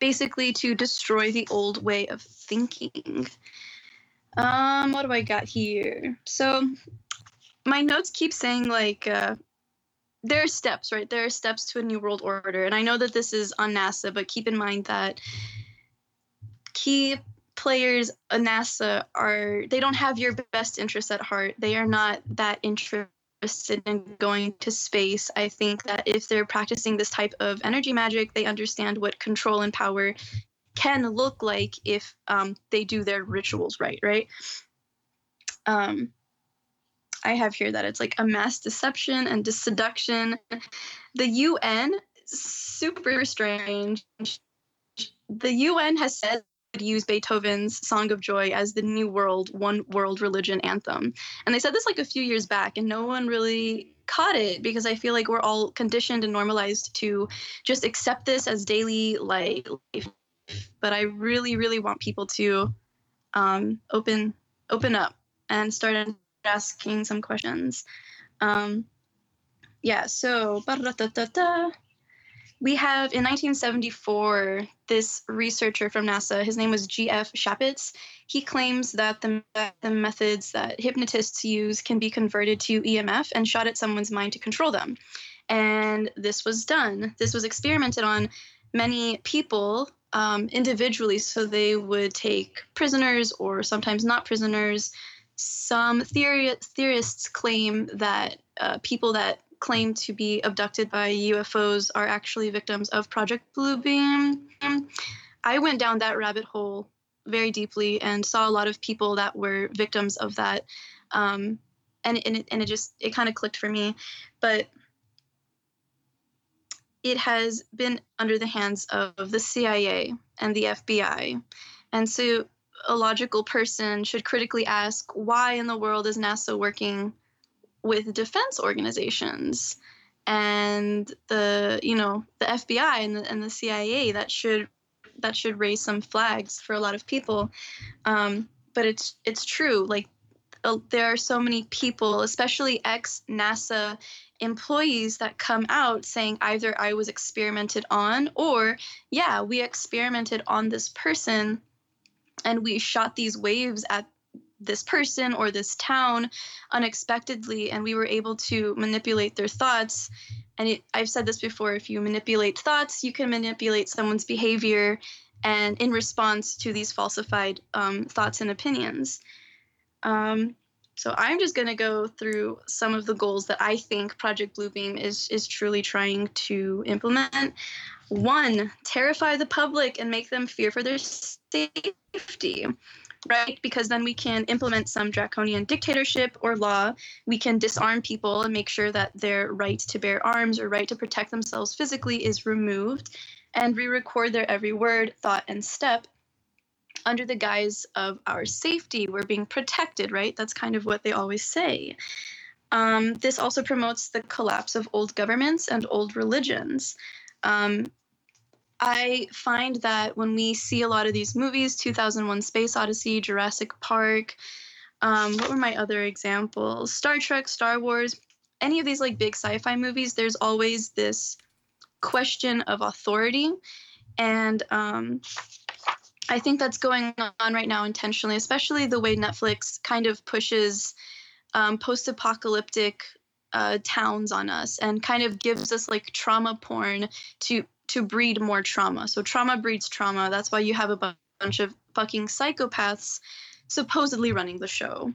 basically, to destroy the old way of thinking. Um, what do I got here? So my notes keep saying like uh, there are steps, right? There are steps to a new world order, and I know that this is on NASA, but keep in mind that key players on NASA are they don't have your best interests at heart. They are not that interested in going to space. I think that if they're practicing this type of energy magic, they understand what control and power can look like if um, they do their rituals right, right? Um, I have here that it's like a mass deception and seduction. The UN, super strange. The UN has said use Beethoven's Song of Joy as the New World One World Religion anthem. And they said this like a few years back, and no one really caught it because I feel like we're all conditioned and normalized to just accept this as daily life. But I really, really want people to um, open open up and start asking some questions. Um, yeah, so we have in 1974 this researcher from NASA. His name was G.F. Schapitz. He claims that the, the methods that hypnotists use can be converted to EMF and shot at someone's mind to control them. And this was done. This was experimented on many people um, individually. So they would take prisoners or sometimes not prisoners some theory, theorists claim that uh, people that claim to be abducted by UFOs are actually victims of Project Bluebeam. I went down that rabbit hole very deeply and saw a lot of people that were victims of that. Um, and, and, it, and it just, it kind of clicked for me. But it has been under the hands of the CIA and the FBI. And so a logical person should critically ask why in the world is NASA working with defense organizations and the you know the FBI and the, and the CIA that should that should raise some flags for a lot of people. Um, but it's it's true like uh, there are so many people especially ex NASA employees that come out saying either I was experimented on or yeah we experimented on this person and we shot these waves at this person or this town unexpectedly and we were able to manipulate their thoughts. And it, i've said this before if you manipulate thoughts you can manipulate someone's behavior and in response to these falsified um, thoughts and opinions. Um, so i'm just going to go through some of the goals that i think project bluebeam is is truly trying to implement. One terrify the public and make them fear for their safety right? Because then we can implement some draconian dictatorship or law. We can disarm people and make sure that their right to bear arms or right to protect themselves physically is removed. And we record their every word, thought, and step under the guise of our safety. We're being protected, right? That's kind of what they always say. Um, this also promotes the collapse of old governments and old religions. Um, I find that when we see a lot of these movies 2001 Space Odyssey, Jurassic Park, um, what were my other examples? Star Trek, Star Wars, any of these like big sci fi movies, there's always this question of authority. And um, I think that's going on right now intentionally, especially the way Netflix kind of pushes um, post apocalyptic uh, towns on us and kind of gives us like trauma porn to to breed more trauma. So trauma breeds trauma. That's why you have a bunch of fucking psychopaths supposedly running the show.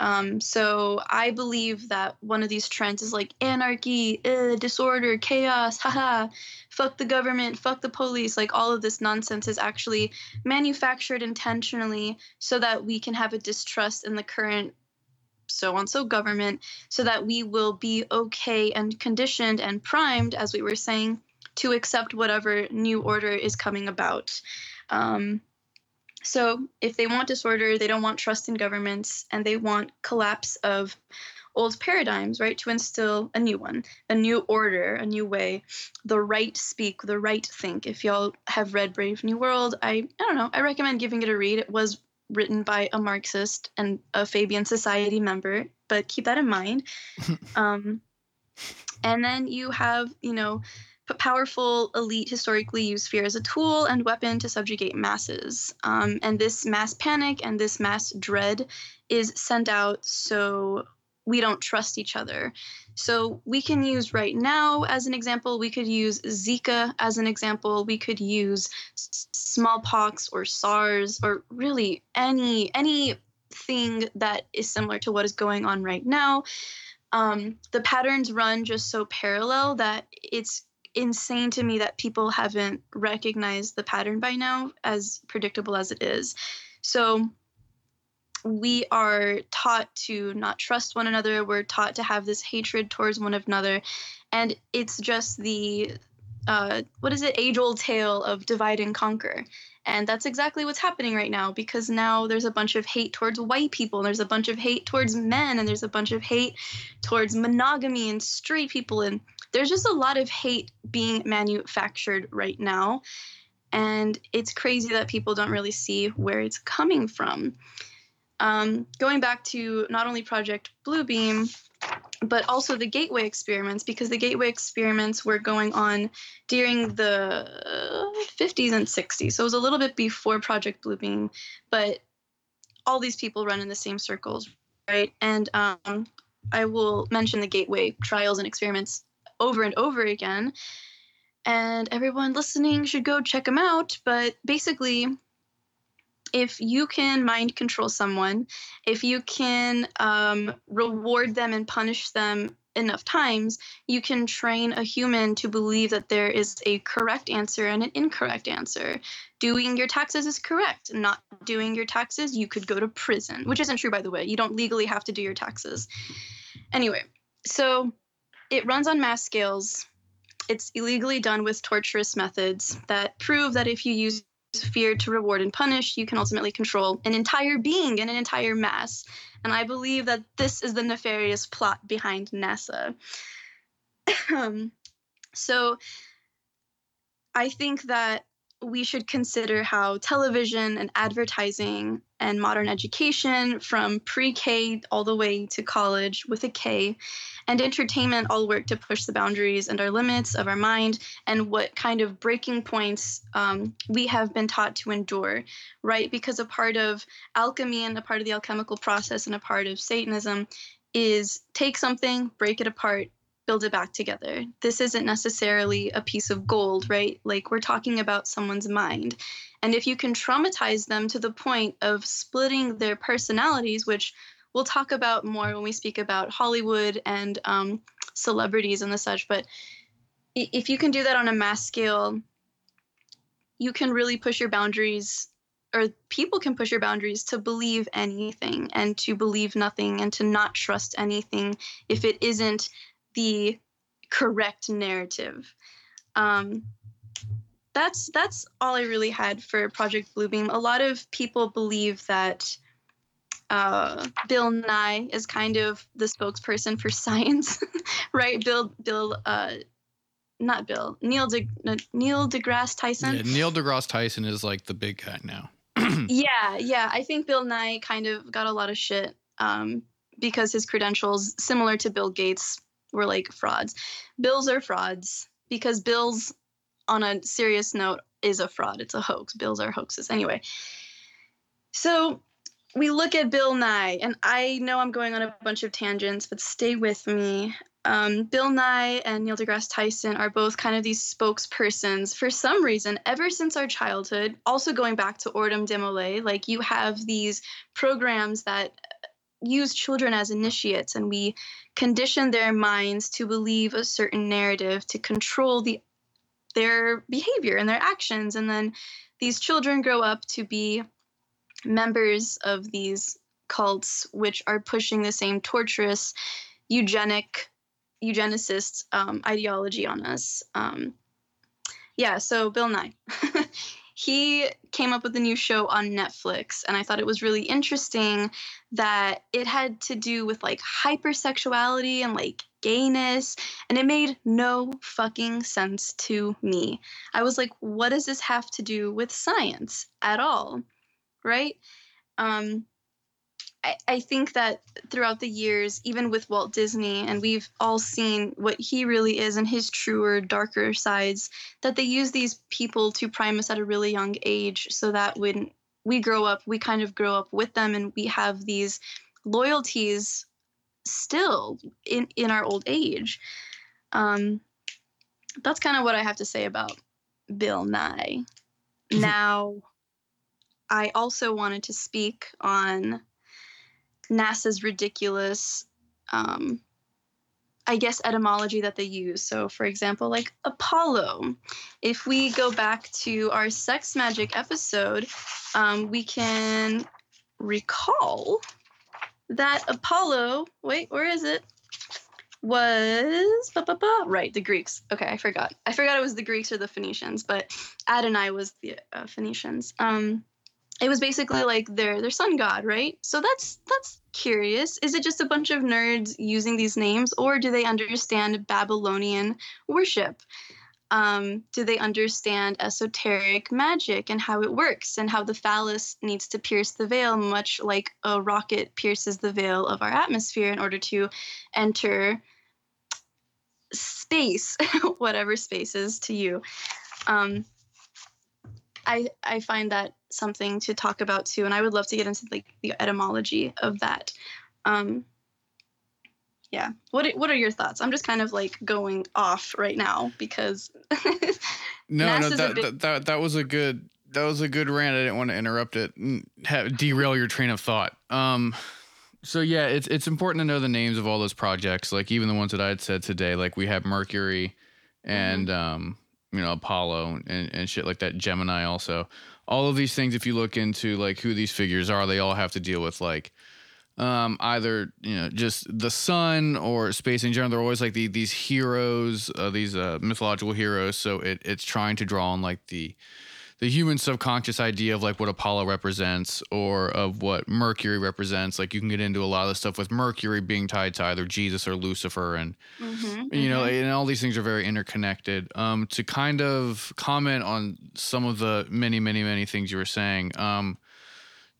Um, so I believe that one of these trends is like anarchy, uh, disorder, chaos, haha, fuck the government, fuck the police. Like all of this nonsense is actually manufactured intentionally so that we can have a distrust in the current so on so government so that we will be okay and conditioned and primed, as we were saying, to accept whatever new order is coming about. Um, so if they want disorder, they don't want trust in governments, and they want collapse of old paradigms, right? To instill a new one, a new order, a new way, the right speak, the right think. If y'all have read Brave New World, I I don't know, I recommend giving it a read. It was written by a Marxist and a Fabian Society member, but keep that in mind. um, and then you have, you know, powerful elite historically use fear as a tool and weapon to subjugate masses. Um, and this mass panic and this mass dread is sent out so we don't trust each other. So we can use right now as an example, we could use Zika as an example, we could use smallpox or SARS or really any anything that is similar to what is going on right now. Um, the patterns run just so parallel that it's insane to me that people haven't recognized the pattern by now, as predictable as it is. So we are taught to not trust one another. We're taught to have this hatred towards one another. And it's just the, uh, what is it, age old tale of divide and conquer. And that's exactly what's happening right now because now there's a bunch of hate towards white people, and there's a bunch of hate towards men, and there's a bunch of hate towards monogamy and straight people. And there's just a lot of hate being manufactured right now. And it's crazy that people don't really see where it's coming from. Um, going back to not only Project Bluebeam, but also the Gateway experiments, because the Gateway experiments were going on during the 50s and 60s. So it was a little bit before Project Bluebeam, but all these people run in the same circles, right? And um, I will mention the Gateway trials and experiments over and over again. And everyone listening should go check them out. But basically, if you can mind control someone, if you can um, reward them and punish them enough times, you can train a human to believe that there is a correct answer and an incorrect answer. Doing your taxes is correct. Not doing your taxes, you could go to prison, which isn't true, by the way. You don't legally have to do your taxes. Anyway, so it runs on mass scales. It's illegally done with torturous methods that prove that if you use fear to reward and punish, you can ultimately control an entire being and an entire mass. And I believe that this is the nefarious plot behind NASA. so I think that we should consider how television and advertising and modern education from pre K all the way to college with a K and entertainment all work to push the boundaries and our limits of our mind and what kind of breaking points um, we have been taught to endure, right? Because a part of alchemy and a part of the alchemical process and a part of Satanism is take something, break it apart, build it back together. This isn't necessarily a piece of gold, right? Like we're talking about someone's mind. And if you can traumatize them to the point of splitting their personalities, which we'll talk about more when we speak about Hollywood and um, celebrities and the such, but if you can do that on a mass scale, you can really push your boundaries or people can push your boundaries to believe anything and to believe nothing and to not trust anything if it isn't the correct narrative. Um, that's that's all I really had for Project Bluebeam. A lot of people believe that uh, Bill Nye is kind of the spokesperson for science, right? Bill Bill uh, not Bill Neil De, Neil deGrasse Tyson. Yeah, Neil deGrasse Tyson is like the big guy now. yeah, yeah. I think Bill Nye kind of got a lot of shit um, because his credentials, similar to Bill Gates, were like frauds. Bills are frauds. because Bill's on a serious note is a fraud. It's a hoax. Bills are hoaxes. Anyway, so we look at Bill Nye, and I know I'm going on a bunch of tangents, but stay with me. Um, Bill Nye and Neil deGrasse Tyson are both kind of these spokespersons for some reason ever since our childhood. Also, going back to Order of DeMolay, like you have these programs that use children as initiates, and we condition their minds to believe a certain narrative to control the their behavior and their actions, and then these children grow up to be members of these cults, which are pushing the same torturous eugenic eugenicist um, ideology on us. Um, yeah, so Bill Nye. he came up with a new show on Netflix, and I thought it was really interesting that it had to do with like hypersexuality and like gayness, and it made no fucking sense to me. I was like, what does this have to do with science at all? Right? Um, I, I think that throughout the years, even with Walt Disney, and we've all seen what he really is and his truer, darker sides, that they use these people to prime us at a really young age so that when we grow up, we kind of grow up with them and we have these loyalties still in, in our old age. Um, that's kind of what I have to say about Bill Nye. now, I also wanted to speak on NASA's ridiculous, um, I guess, etymology that they use. So, for example, like Apollo. If we go back to our sex magic episode, um, we can recall that Apollo, wait, where is it? Was ba, ba, ba, right the Greeks. Okay, I forgot. I forgot it was the Greeks or the Phoenicians, but Adonai was the uh, Phoenicians. Um, it was basically like their their sun god, right? So that's that's curious. Is it just a bunch of nerds using these names, or do they understand Babylonian worship? Um, do they understand esoteric magic and how it works, and how the phallus needs to pierce the veil, much like a rocket pierces the veil of our atmosphere in order to enter space, whatever space is to you. Um, I I find that something to talk about too, and I would love to get into like the etymology of that. Um, yeah, what what are your thoughts? I'm just kind of like going off right now because no, no, that, big- that that that was a good that was a good rant. I didn't want to interrupt it, have, derail your train of thought. Um, so yeah, it's it's important to know the names of all those projects, like even the ones that I had said today. Like we have Mercury, and mm-hmm. um, you know Apollo and, and shit like that. Gemini also. All of these things, if you look into like who these figures are, they all have to deal with like um, either you know just the sun or space in general. They're always like the, these heroes, uh, these uh, mythological heroes. So it, it's trying to draw on like the the human subconscious idea of like what Apollo represents or of what Mercury represents. Like you can get into a lot of the stuff with Mercury being tied to either Jesus or Lucifer, and mm-hmm, you know, mm-hmm. and all these things are very interconnected. Um, to kind of comment on some of the many, many, many things you were saying. Um,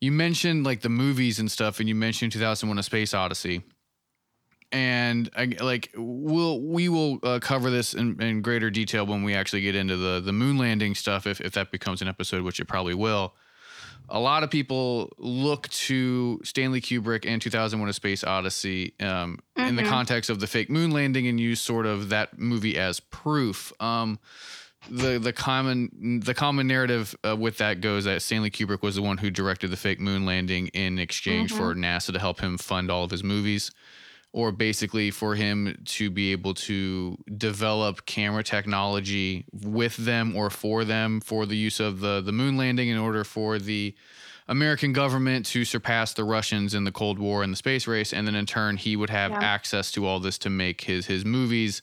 you mentioned like the movies and stuff, and you mentioned 2001: A Space Odyssey and I, like we'll we will uh, cover this in, in, greater detail when we actually get into the the moon landing stuff if if that becomes an episode which it probably will a lot of people look to Stanley Kubrick and 2001 A Space Odyssey um, mm-hmm. in the mm-hmm. context of the fake moon landing and use sort of that movie as proof um, the the common the common narrative uh, with that goes that Stanley Kubrick was the one who directed the fake moon landing in exchange mm-hmm. for NASA to help him fund all of his movies or basically for him to be able to develop camera technology with them or for them for the use of the the moon landing in order for the American government to surpass the Russians in the Cold War and the space race, and then in turn he would have yeah. access to all this to make his his movies.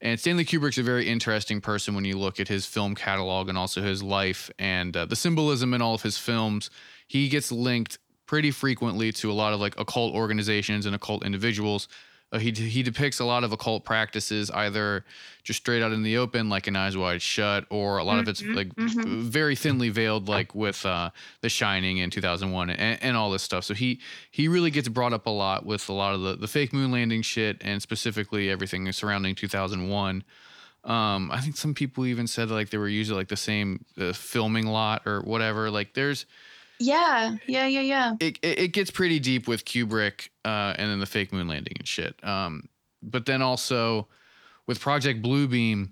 And Stanley Kubrick's a very interesting person when you look at his film catalog and also his life and uh, the symbolism in all of his films. He gets linked pretty frequently to a lot of like occult organizations and occult individuals. Uh, he he depicts a lot of occult practices either just straight out in the open, like an Eyes Wide Shut, or a lot mm-hmm, of it's mm-hmm, like mm-hmm. very thinly veiled, like with uh, The Shining in 2001 and, and, all this stuff. So he he really gets brought up a lot with a lot of the the fake moon landing shit and specifically everything surrounding 2001. Um, I think some people even said like they were using like the same uh, filming lot or whatever. Like there's Yeah, yeah, yeah, yeah. it, it, it gets pretty deep with Kubrick uh, and then the fake moon landing and shit. Um, but then also with Project Bluebeam,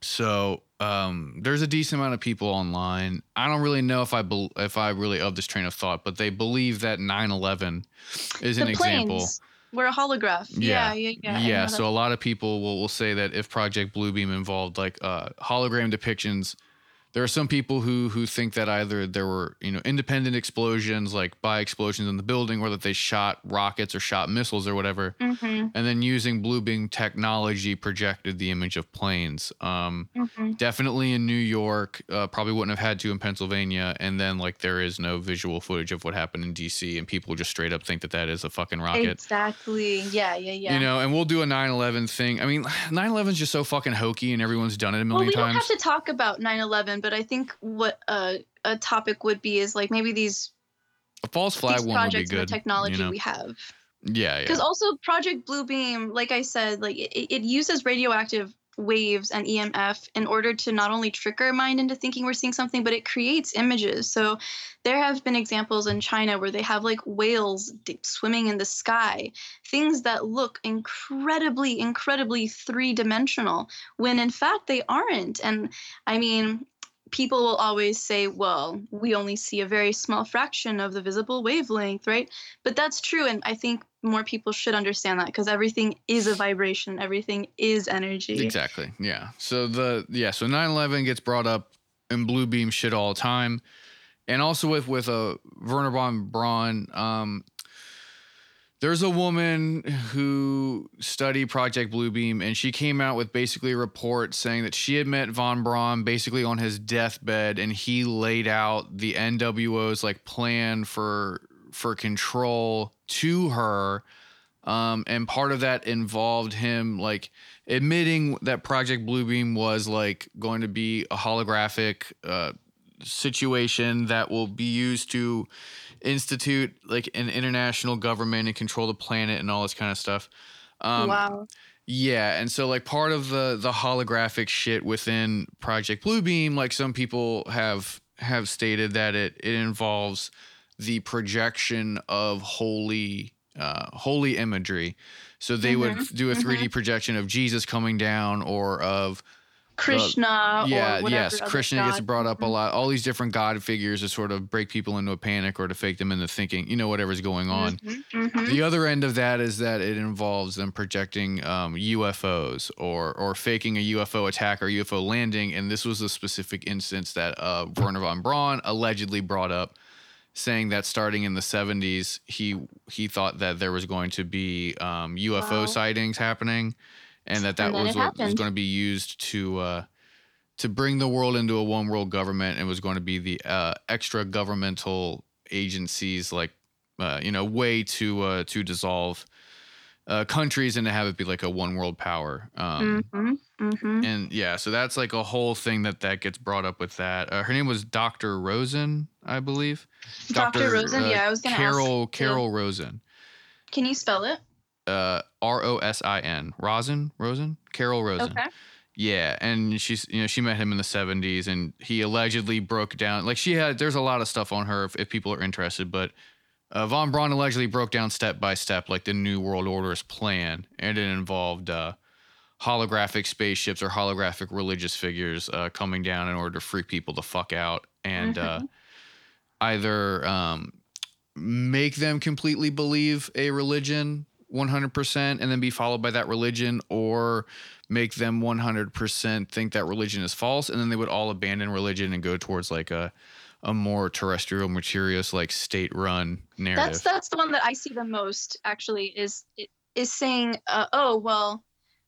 so um, there's a decent amount of people online. I don't really know if I bel if I really of this train of thought, but they believe that 9/11 is an the example. planes were a holograph. Yeah. Yeah, yeah, yeah. Yeah, so a lot of people will, will say that if Project Bluebeam involved like uh, hologram depictions, there are some people who who think that either there were you know independent explosions like by explosions in the building, or that they shot rockets or shot missiles or whatever. Mhm, and then using Bluebeam technology projected the image of planes. Um, mhm. definitely in New York, uh, probably wouldn't have had to in Pennsylvania, and then like there is no visual footage of what happened in D.C. and people just straight up think that that is a fucking rocket. Exactly. Yeah, yeah, yeah. You know, and we'll do a 9/11 thing. I mean, 9/11 is just so fucking hokey, and everyone's done it a million well, million we don't have to talk about 9/11, but I think what uh, a topic would be is like maybe these a false flag these one would be projects and good. the technology you know? we have. yeah, Because yeah, also Project Bluebeam, like I said, like it, it uses radioactive waves and EMF in order to not only trick our mind into thinking we're seeing something, but it creates images. So there have been examples in China where they have like whales swimming in the sky, things that look incredibly, incredibly three dimensional, when in fact they aren't. And I mean, people will always say, well, we only see a very small fraction of the visible wavelength, right? But that's true. And I think more people should understand that because everything is a vibration, everything is energy. exactly. Yeah. So the yeah, so 9/11 gets brought up in blue beam shit all the time, and also with with a uh, Wernher von Braun. Um, there's a woman who studied Project Bluebeam, and she came out with basically a report saying that she had met von Braun basically on his deathbed, and he laid out the NWO's like plan for for control to her. Um, and part of that involved him like admitting that Project Bluebeam was like going to be a holographic uh, situation that will be used to institute like an international government and control the planet and all this kind of stuff. Um, wow. yeah, and so like part of the the holographic shit within Project Bluebeam, like some people have have stated that it it involves the projection of holy uh, holy imagery. So they would Mhm, do a 3D projection of Jesus coming down or of Krishna. yeah, or yes, Krishna gets brought up a Mhm. lot. All these different god figures to sort of break people into a panic or to fake them into thinking, you know, whatever's going on. Mhm, mhm. The other end of that is that it involves them projecting um, UFOs or or faking a UFO attack or UFO landing, and this was a specific instance that uh, Wernher von Braun allegedly brought up, saying that starting in the 70s, he he thought that there was going to be um, UFO Wow. sightings happening, and that that And was what was going to be used to. Uh, to bring the world into a one world government and was going to be the uh, extra governmental agencies like uh, you know way to uh, to dissolve uh, countries and to have it be like a one world power um, Mhm, mhm. and yeah so that's like a whole thing that that gets brought up with that uh, her name was dr rosin i believe Dr. Rosin, uh, yeah, I was gonna carol ask. carol rosin Can you spell it? Uh, r-o-s-i-n rosin rosin carol rosin Okay. Yeah, and she's you know she met him in the '70s, and he allegedly broke down. Like she had, there's a lot of stuff on her if, if people are interested, but uh, von Braun allegedly broke down step by step like the New World Order's plan, and it involved uh, holographic spaceships or holographic religious figures uh, coming down in order to freak people the fuck out, and uh, either um, make them completely believe a religion 100% and then be followed by that religion or make them 100% think that religion is false and then they would all abandon religion and go towards like a a more terrestrial materialist like state run narrative. That's that's the one that I see the most actually is is saying, uh, oh well,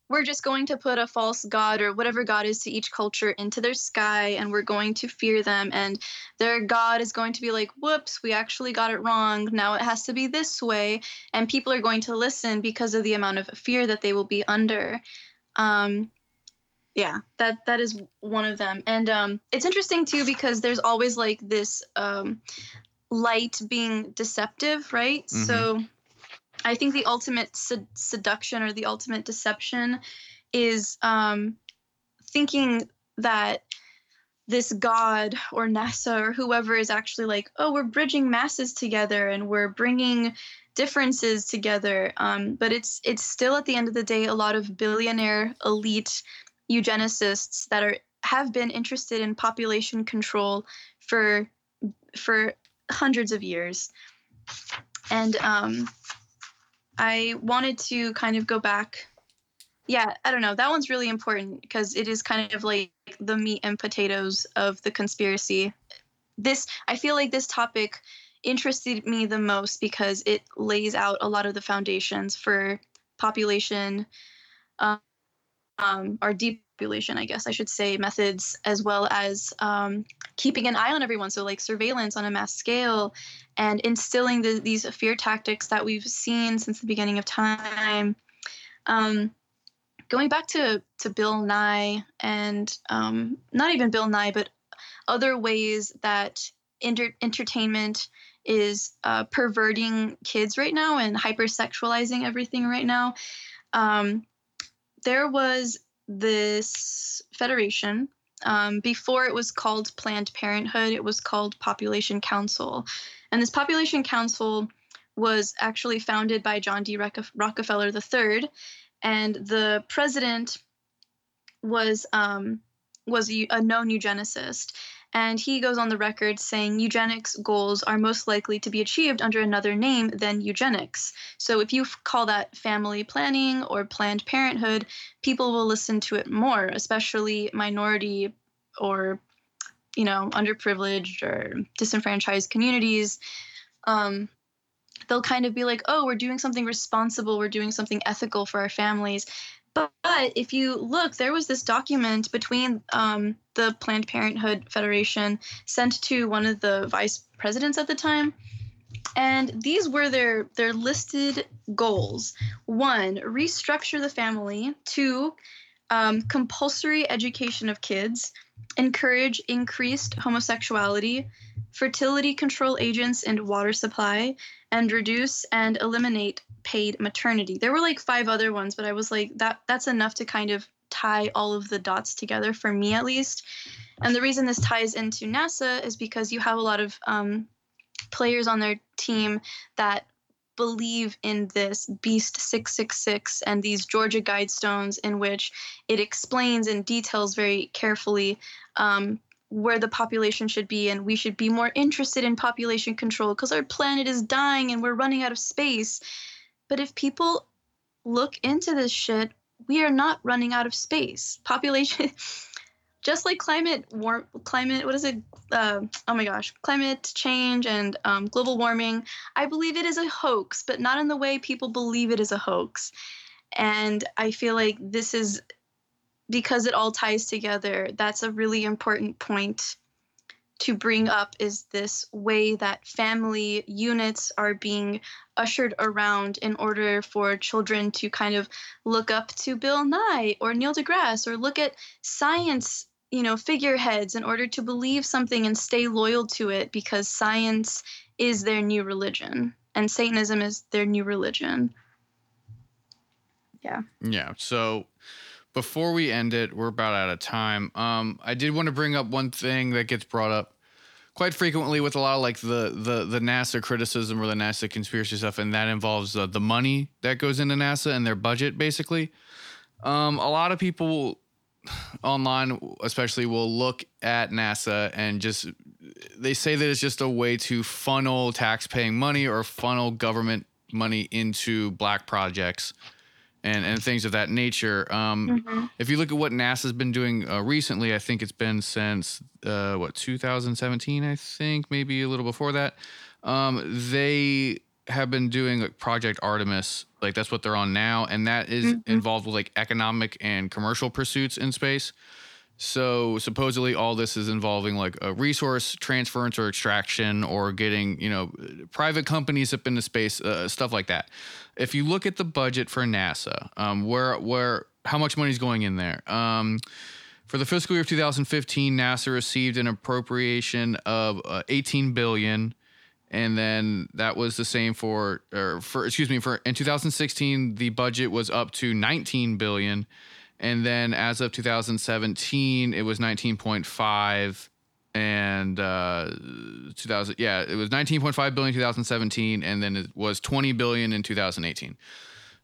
we're just going to put a false god or whatever god is to each culture into their sky, and we're going to fear them, and their god is going to be like, whoops, we actually got it wrong. Now it has to be this way, and people are going to listen because of the amount of fear that they will be under. Um, yeah that that is one of them and um it's interesting too because there's always like this um light being deceptive right Mhm. so i think the ultimate sed- seduction or the ultimate deception is um thinking that this god or NASA or whoever is actually like, oh, we're bridging masses together and we're bringing differences together. Um, but it's it's still at the end of the day a lot of billionaire elite eugenicists that are have been interested in population control for for hundreds of years. And um, I wanted to kind of go back yeah, I don't know. That one's really important because it is kind of like the meat and potatoes of the conspiracy. This, I feel like this topic interested me the most because it lays out a lot of the foundations for population, um, um, or depopulation, I guess I should say, methods, as well as um, keeping an eye on everyone. So, like surveillance on a mass scale and instilling the, these fear tactics that we've seen since the beginning of time. Um, going back to to Bill Nye and um, not even Bill Nye, but other ways that inter- entertainment is uh, perverting kids right now and hypersexualizing everything right now. Um, there was this federation. Um, before it was called Planned Parenthood, it was called Population Council. And this Population Council was actually founded by John D. Rockefeller III and the president was um, was a, a known eugenicist. And he goes on the record saying eugenics goals are most likely to be achieved under another name than eugenics. So if you call that family planning or Planned Parenthood, people will listen to it more, especially minority or, you know, underprivileged or disenfranchised communities. Um, they'll kind of be like, oh, we're doing something responsible, we're doing something ethical for our families. But, but if you look, there was this document between um, the Planned Parenthood Federation sent to one of the vice presidents at the time. And these were their their listed goals. One, restructure the family. Two, um, compulsory education of kids. Encourage increased homosexuality fertility control agents and water supply, and reduce and eliminate paid maternity. There were like five other ones, but I was like, that that's enough to kind of tie all of the dots together for me at least. And the reason this ties into NASA is because you have a lot of um, players on their team that believe in this Beast 666 and these Georgia Guidestones, in which it explains and details very carefully um, where the population should be and we should be more interested in population control because our planet is dying and we're running out of space. But if people look into this shit, we are not running out of space. Population just like climate warm climate what is it? Uh, oh my gosh climate change and um, global warming i believe it is a hoax but not in the way people believe it is a hoax. And i feel like this is because it all ties together, that's a really important point to bring up is this way that family units are being ushered around in order for children to kind of look up to Bill Nye or Neil deGrasse or look at science, you know, figureheads in order to believe something and stay loyal to it because science is their new religion and Satanism is their new religion. Yeah. Yeah. So before we end it, we're about out of time. Um, I did want to bring up one thing that gets brought up quite frequently with a lot of like the the the NASA criticism or the NASA conspiracy stuff, and that involves uh, the money that goes into NASA and their budget, basically. Um, a lot of people online, especially, will look at NASA and just they say that it's just a way to funnel tax-paying money or funnel government money into black projects and, and things of that nature. Um, mm-hmm. If you look at what NASA's been doing uh, recently, I think it's been since uh, what 2017, I think maybe a little before that. Um, they have been doing like Project Artemis, like that's what they're on now, and that is mm-hmm. involved with like economic and commercial pursuits in space. So supposedly all this is involving like a resource transference or extraction or getting, you know, private companies up into space, uh, stuff like that. If you look at the budget for NASA, um, where where how much money is going in there? Um, for the fiscal year of 2015, NASA received an appropriation of uh, 18 billion, and then that was the same for, or for excuse me, for in 2016 the budget was up to 19 billion And then as of 2017, it was 19.5 and uh 2000 yeah it was 19.5 billion in 2017 and then it was 20 billion in 2018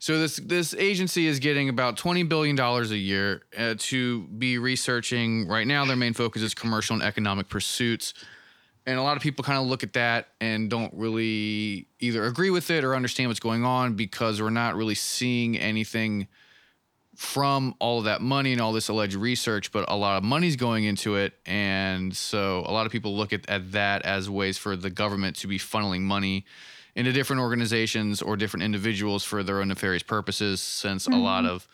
so this this agency is getting about 20 billion dollars a year uh, to be researching. Right now their main focus is commercial and economic pursuits. And a lot of people kind of look at that and don't really either agree with it or understand what's going on because we're not really seeing anything from all of that money and all this alleged research, but a lot of money's going into it. And so a lot of people look at, at that as ways for the government to be funneling money into different organizations or different individuals for their own nefarious purposes, since mm-hmm. a lot mm-hmm. of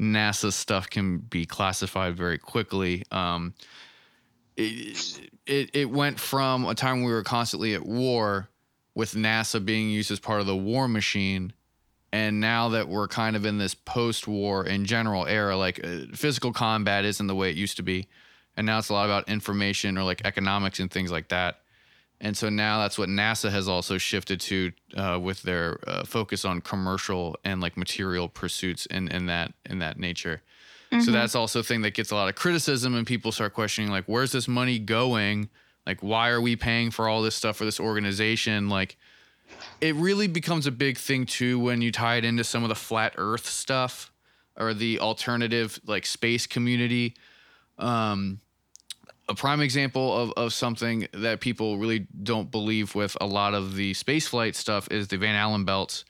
NASA stuff can be classified very quickly. Um, it, it, it went from a time we were constantly at war with NASA being used as part of the war machine and now that we're kind of in this post-war in general era like uh, physical combat isn't the way it used to be. And now it's a lot about information or like economics and things like that. And so now that's what nasa has also shifted to uh, with their uh, focus on commercial and like material pursuits in, in that in that nature. Mm-hmm. so that's also a thing that gets a lot of criticism and people start questioning like where's this money going? Like why are we paying for all this stuff for this organization? Like it really becomes a big thing too when you tie it into some of the flat earth stuff or the alternative like space community. Um, a prime example of, of something that people really don't believe with a lot of the spaceflight stuff is the van allen belts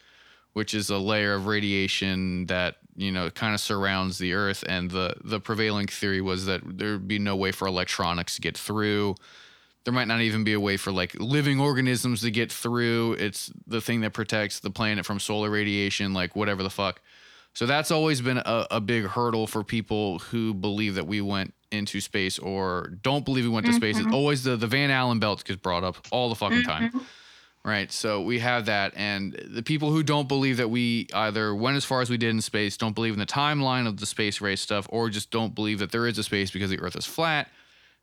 which is a layer of radiation that you know kind of surrounds the earth. And the the prevailing theory was that there'd be no way for electronics to get through there might not even be a way for like living organisms to get through. It's the thing that protects the planet from solar radiation, like whatever the fuck. So that's always been a, a big hurdle for people who believe that we went into space or don't believe we went to space. It's mm-hmm. always the, the Van Allen belt gets brought up all the fucking time. Mm-hmm. Right. So we have that. And the people who don't believe that we either went as far as we did in space, don't believe in the timeline of the space race stuff, or just don't believe that there is a space because the earth is flat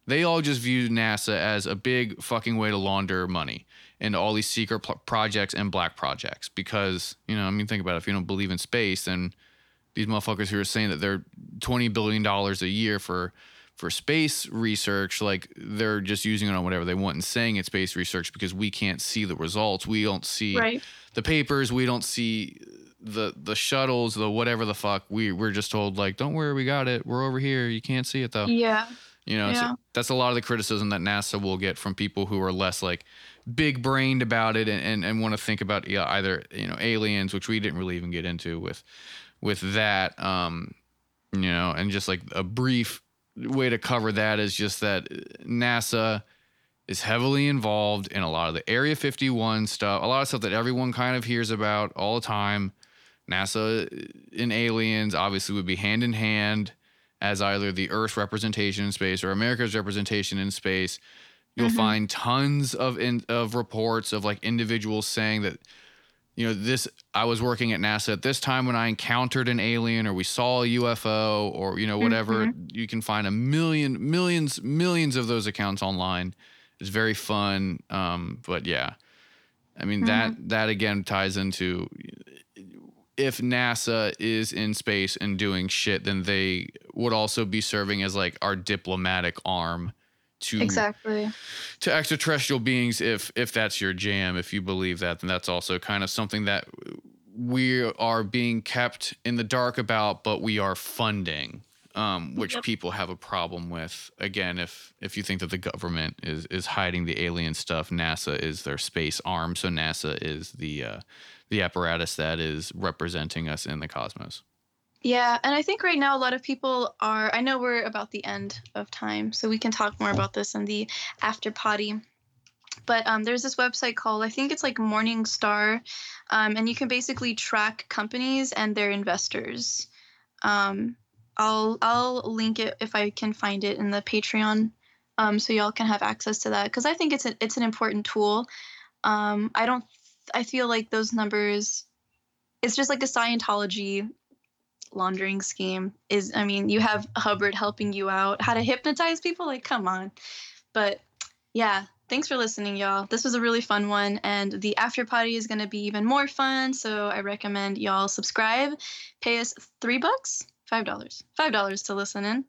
they all just view NASA as a big fucking way to launder money into all these secret p- projects and black projects. Because, you know, I mean, think about it. If you don't believe in space, then these motherfuckers who are saying that they're $20 billion a year for for space research, like they're just using it on whatever they want and saying it's space research because we can't see the results. We don't see right. the papers. We don't see the the shuttles, the whatever the fuck. We we're just told like, don't worry, we got it. We're over here. You can't see it though. Yeah. You know, yeah. that's a lot of the criticism that NASA will get from people who are less like big brained about it and, and, and want to think about yeah, either, you know, aliens, which we didn't really even get into with with that. Um, you know, and just like a brief way to cover that is just that NASA is heavily involved in a lot of the Area 51 stuff, a lot of stuff that everyone kind of hears about all the time. NASA and aliens obviously would be hand in hand as either the Earth's representation in space or America's representation in space. You'll mm-hmm. find tons of in, of reports of like individuals saying that you know this I was working at NASA at this time when I encountered an alien or we saw a UFO or you know whatever mm-hmm. you can find a million millions millions of those accounts online. It's very fun um, but yeah. I mean mm-hmm. that that again ties into if NASA is in space and doing shit, then they would also be serving as like our diplomatic arm to exactly to extraterrestrial beings if if that's your jam if you believe that then that's also kind of something that we are being kept in the dark about but we are funding um, which yep. people have a problem with again if if you think that the government is is hiding the alien stuff nasa is their space arm so nasa is the uh, the apparatus that is representing us in the cosmos. Yeah, and I think right now a lot of people are. I know we're about the end of time, so we can talk more about this in the after potty. But um, there's this website called I think it's like Morningstar, um, and you can basically track companies and their investors. Um, I'll I'll link it if I can find it in the Patreon, um, so y'all can have access to that because I think it's a, it's an important tool. Um, I don't I feel like those numbers, it's just like a Scientology laundering scheme. Is I mean, you have Hubbard helping you out how to hypnotize people. Like, come on. But yeah, thanks for listening, y'all. This was a really fun one, and the after party is gonna be even more fun. So I recommend y'all subscribe, pay us three bucks five dollars, five dollars to listen in.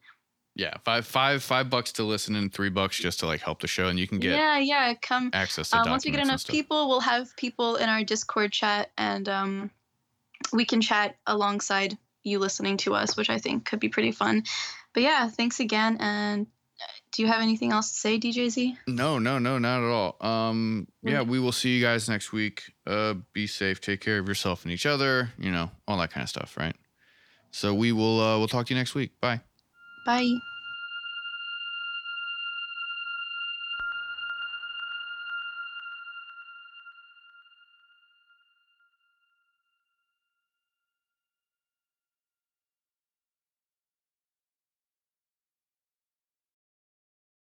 Yeah, five five five bucks to listen and three bucks just to like help the show, and you can get yeah, yeah. Come access to um, once we get enough people, we'll have people in our Discord chat, and um, we can chat alongside you listening to us, which I think could be pretty fun. But yeah, thanks again. And uh, do you have anything else to say, DJZ? No, no, no, not at all. Um, yeah, we will see you guys next week. Uh, be safe, take care of yourself and each other. You know, all that kind of stuff, right? So we will. Uh, we'll talk to you next week. Bye. Bye.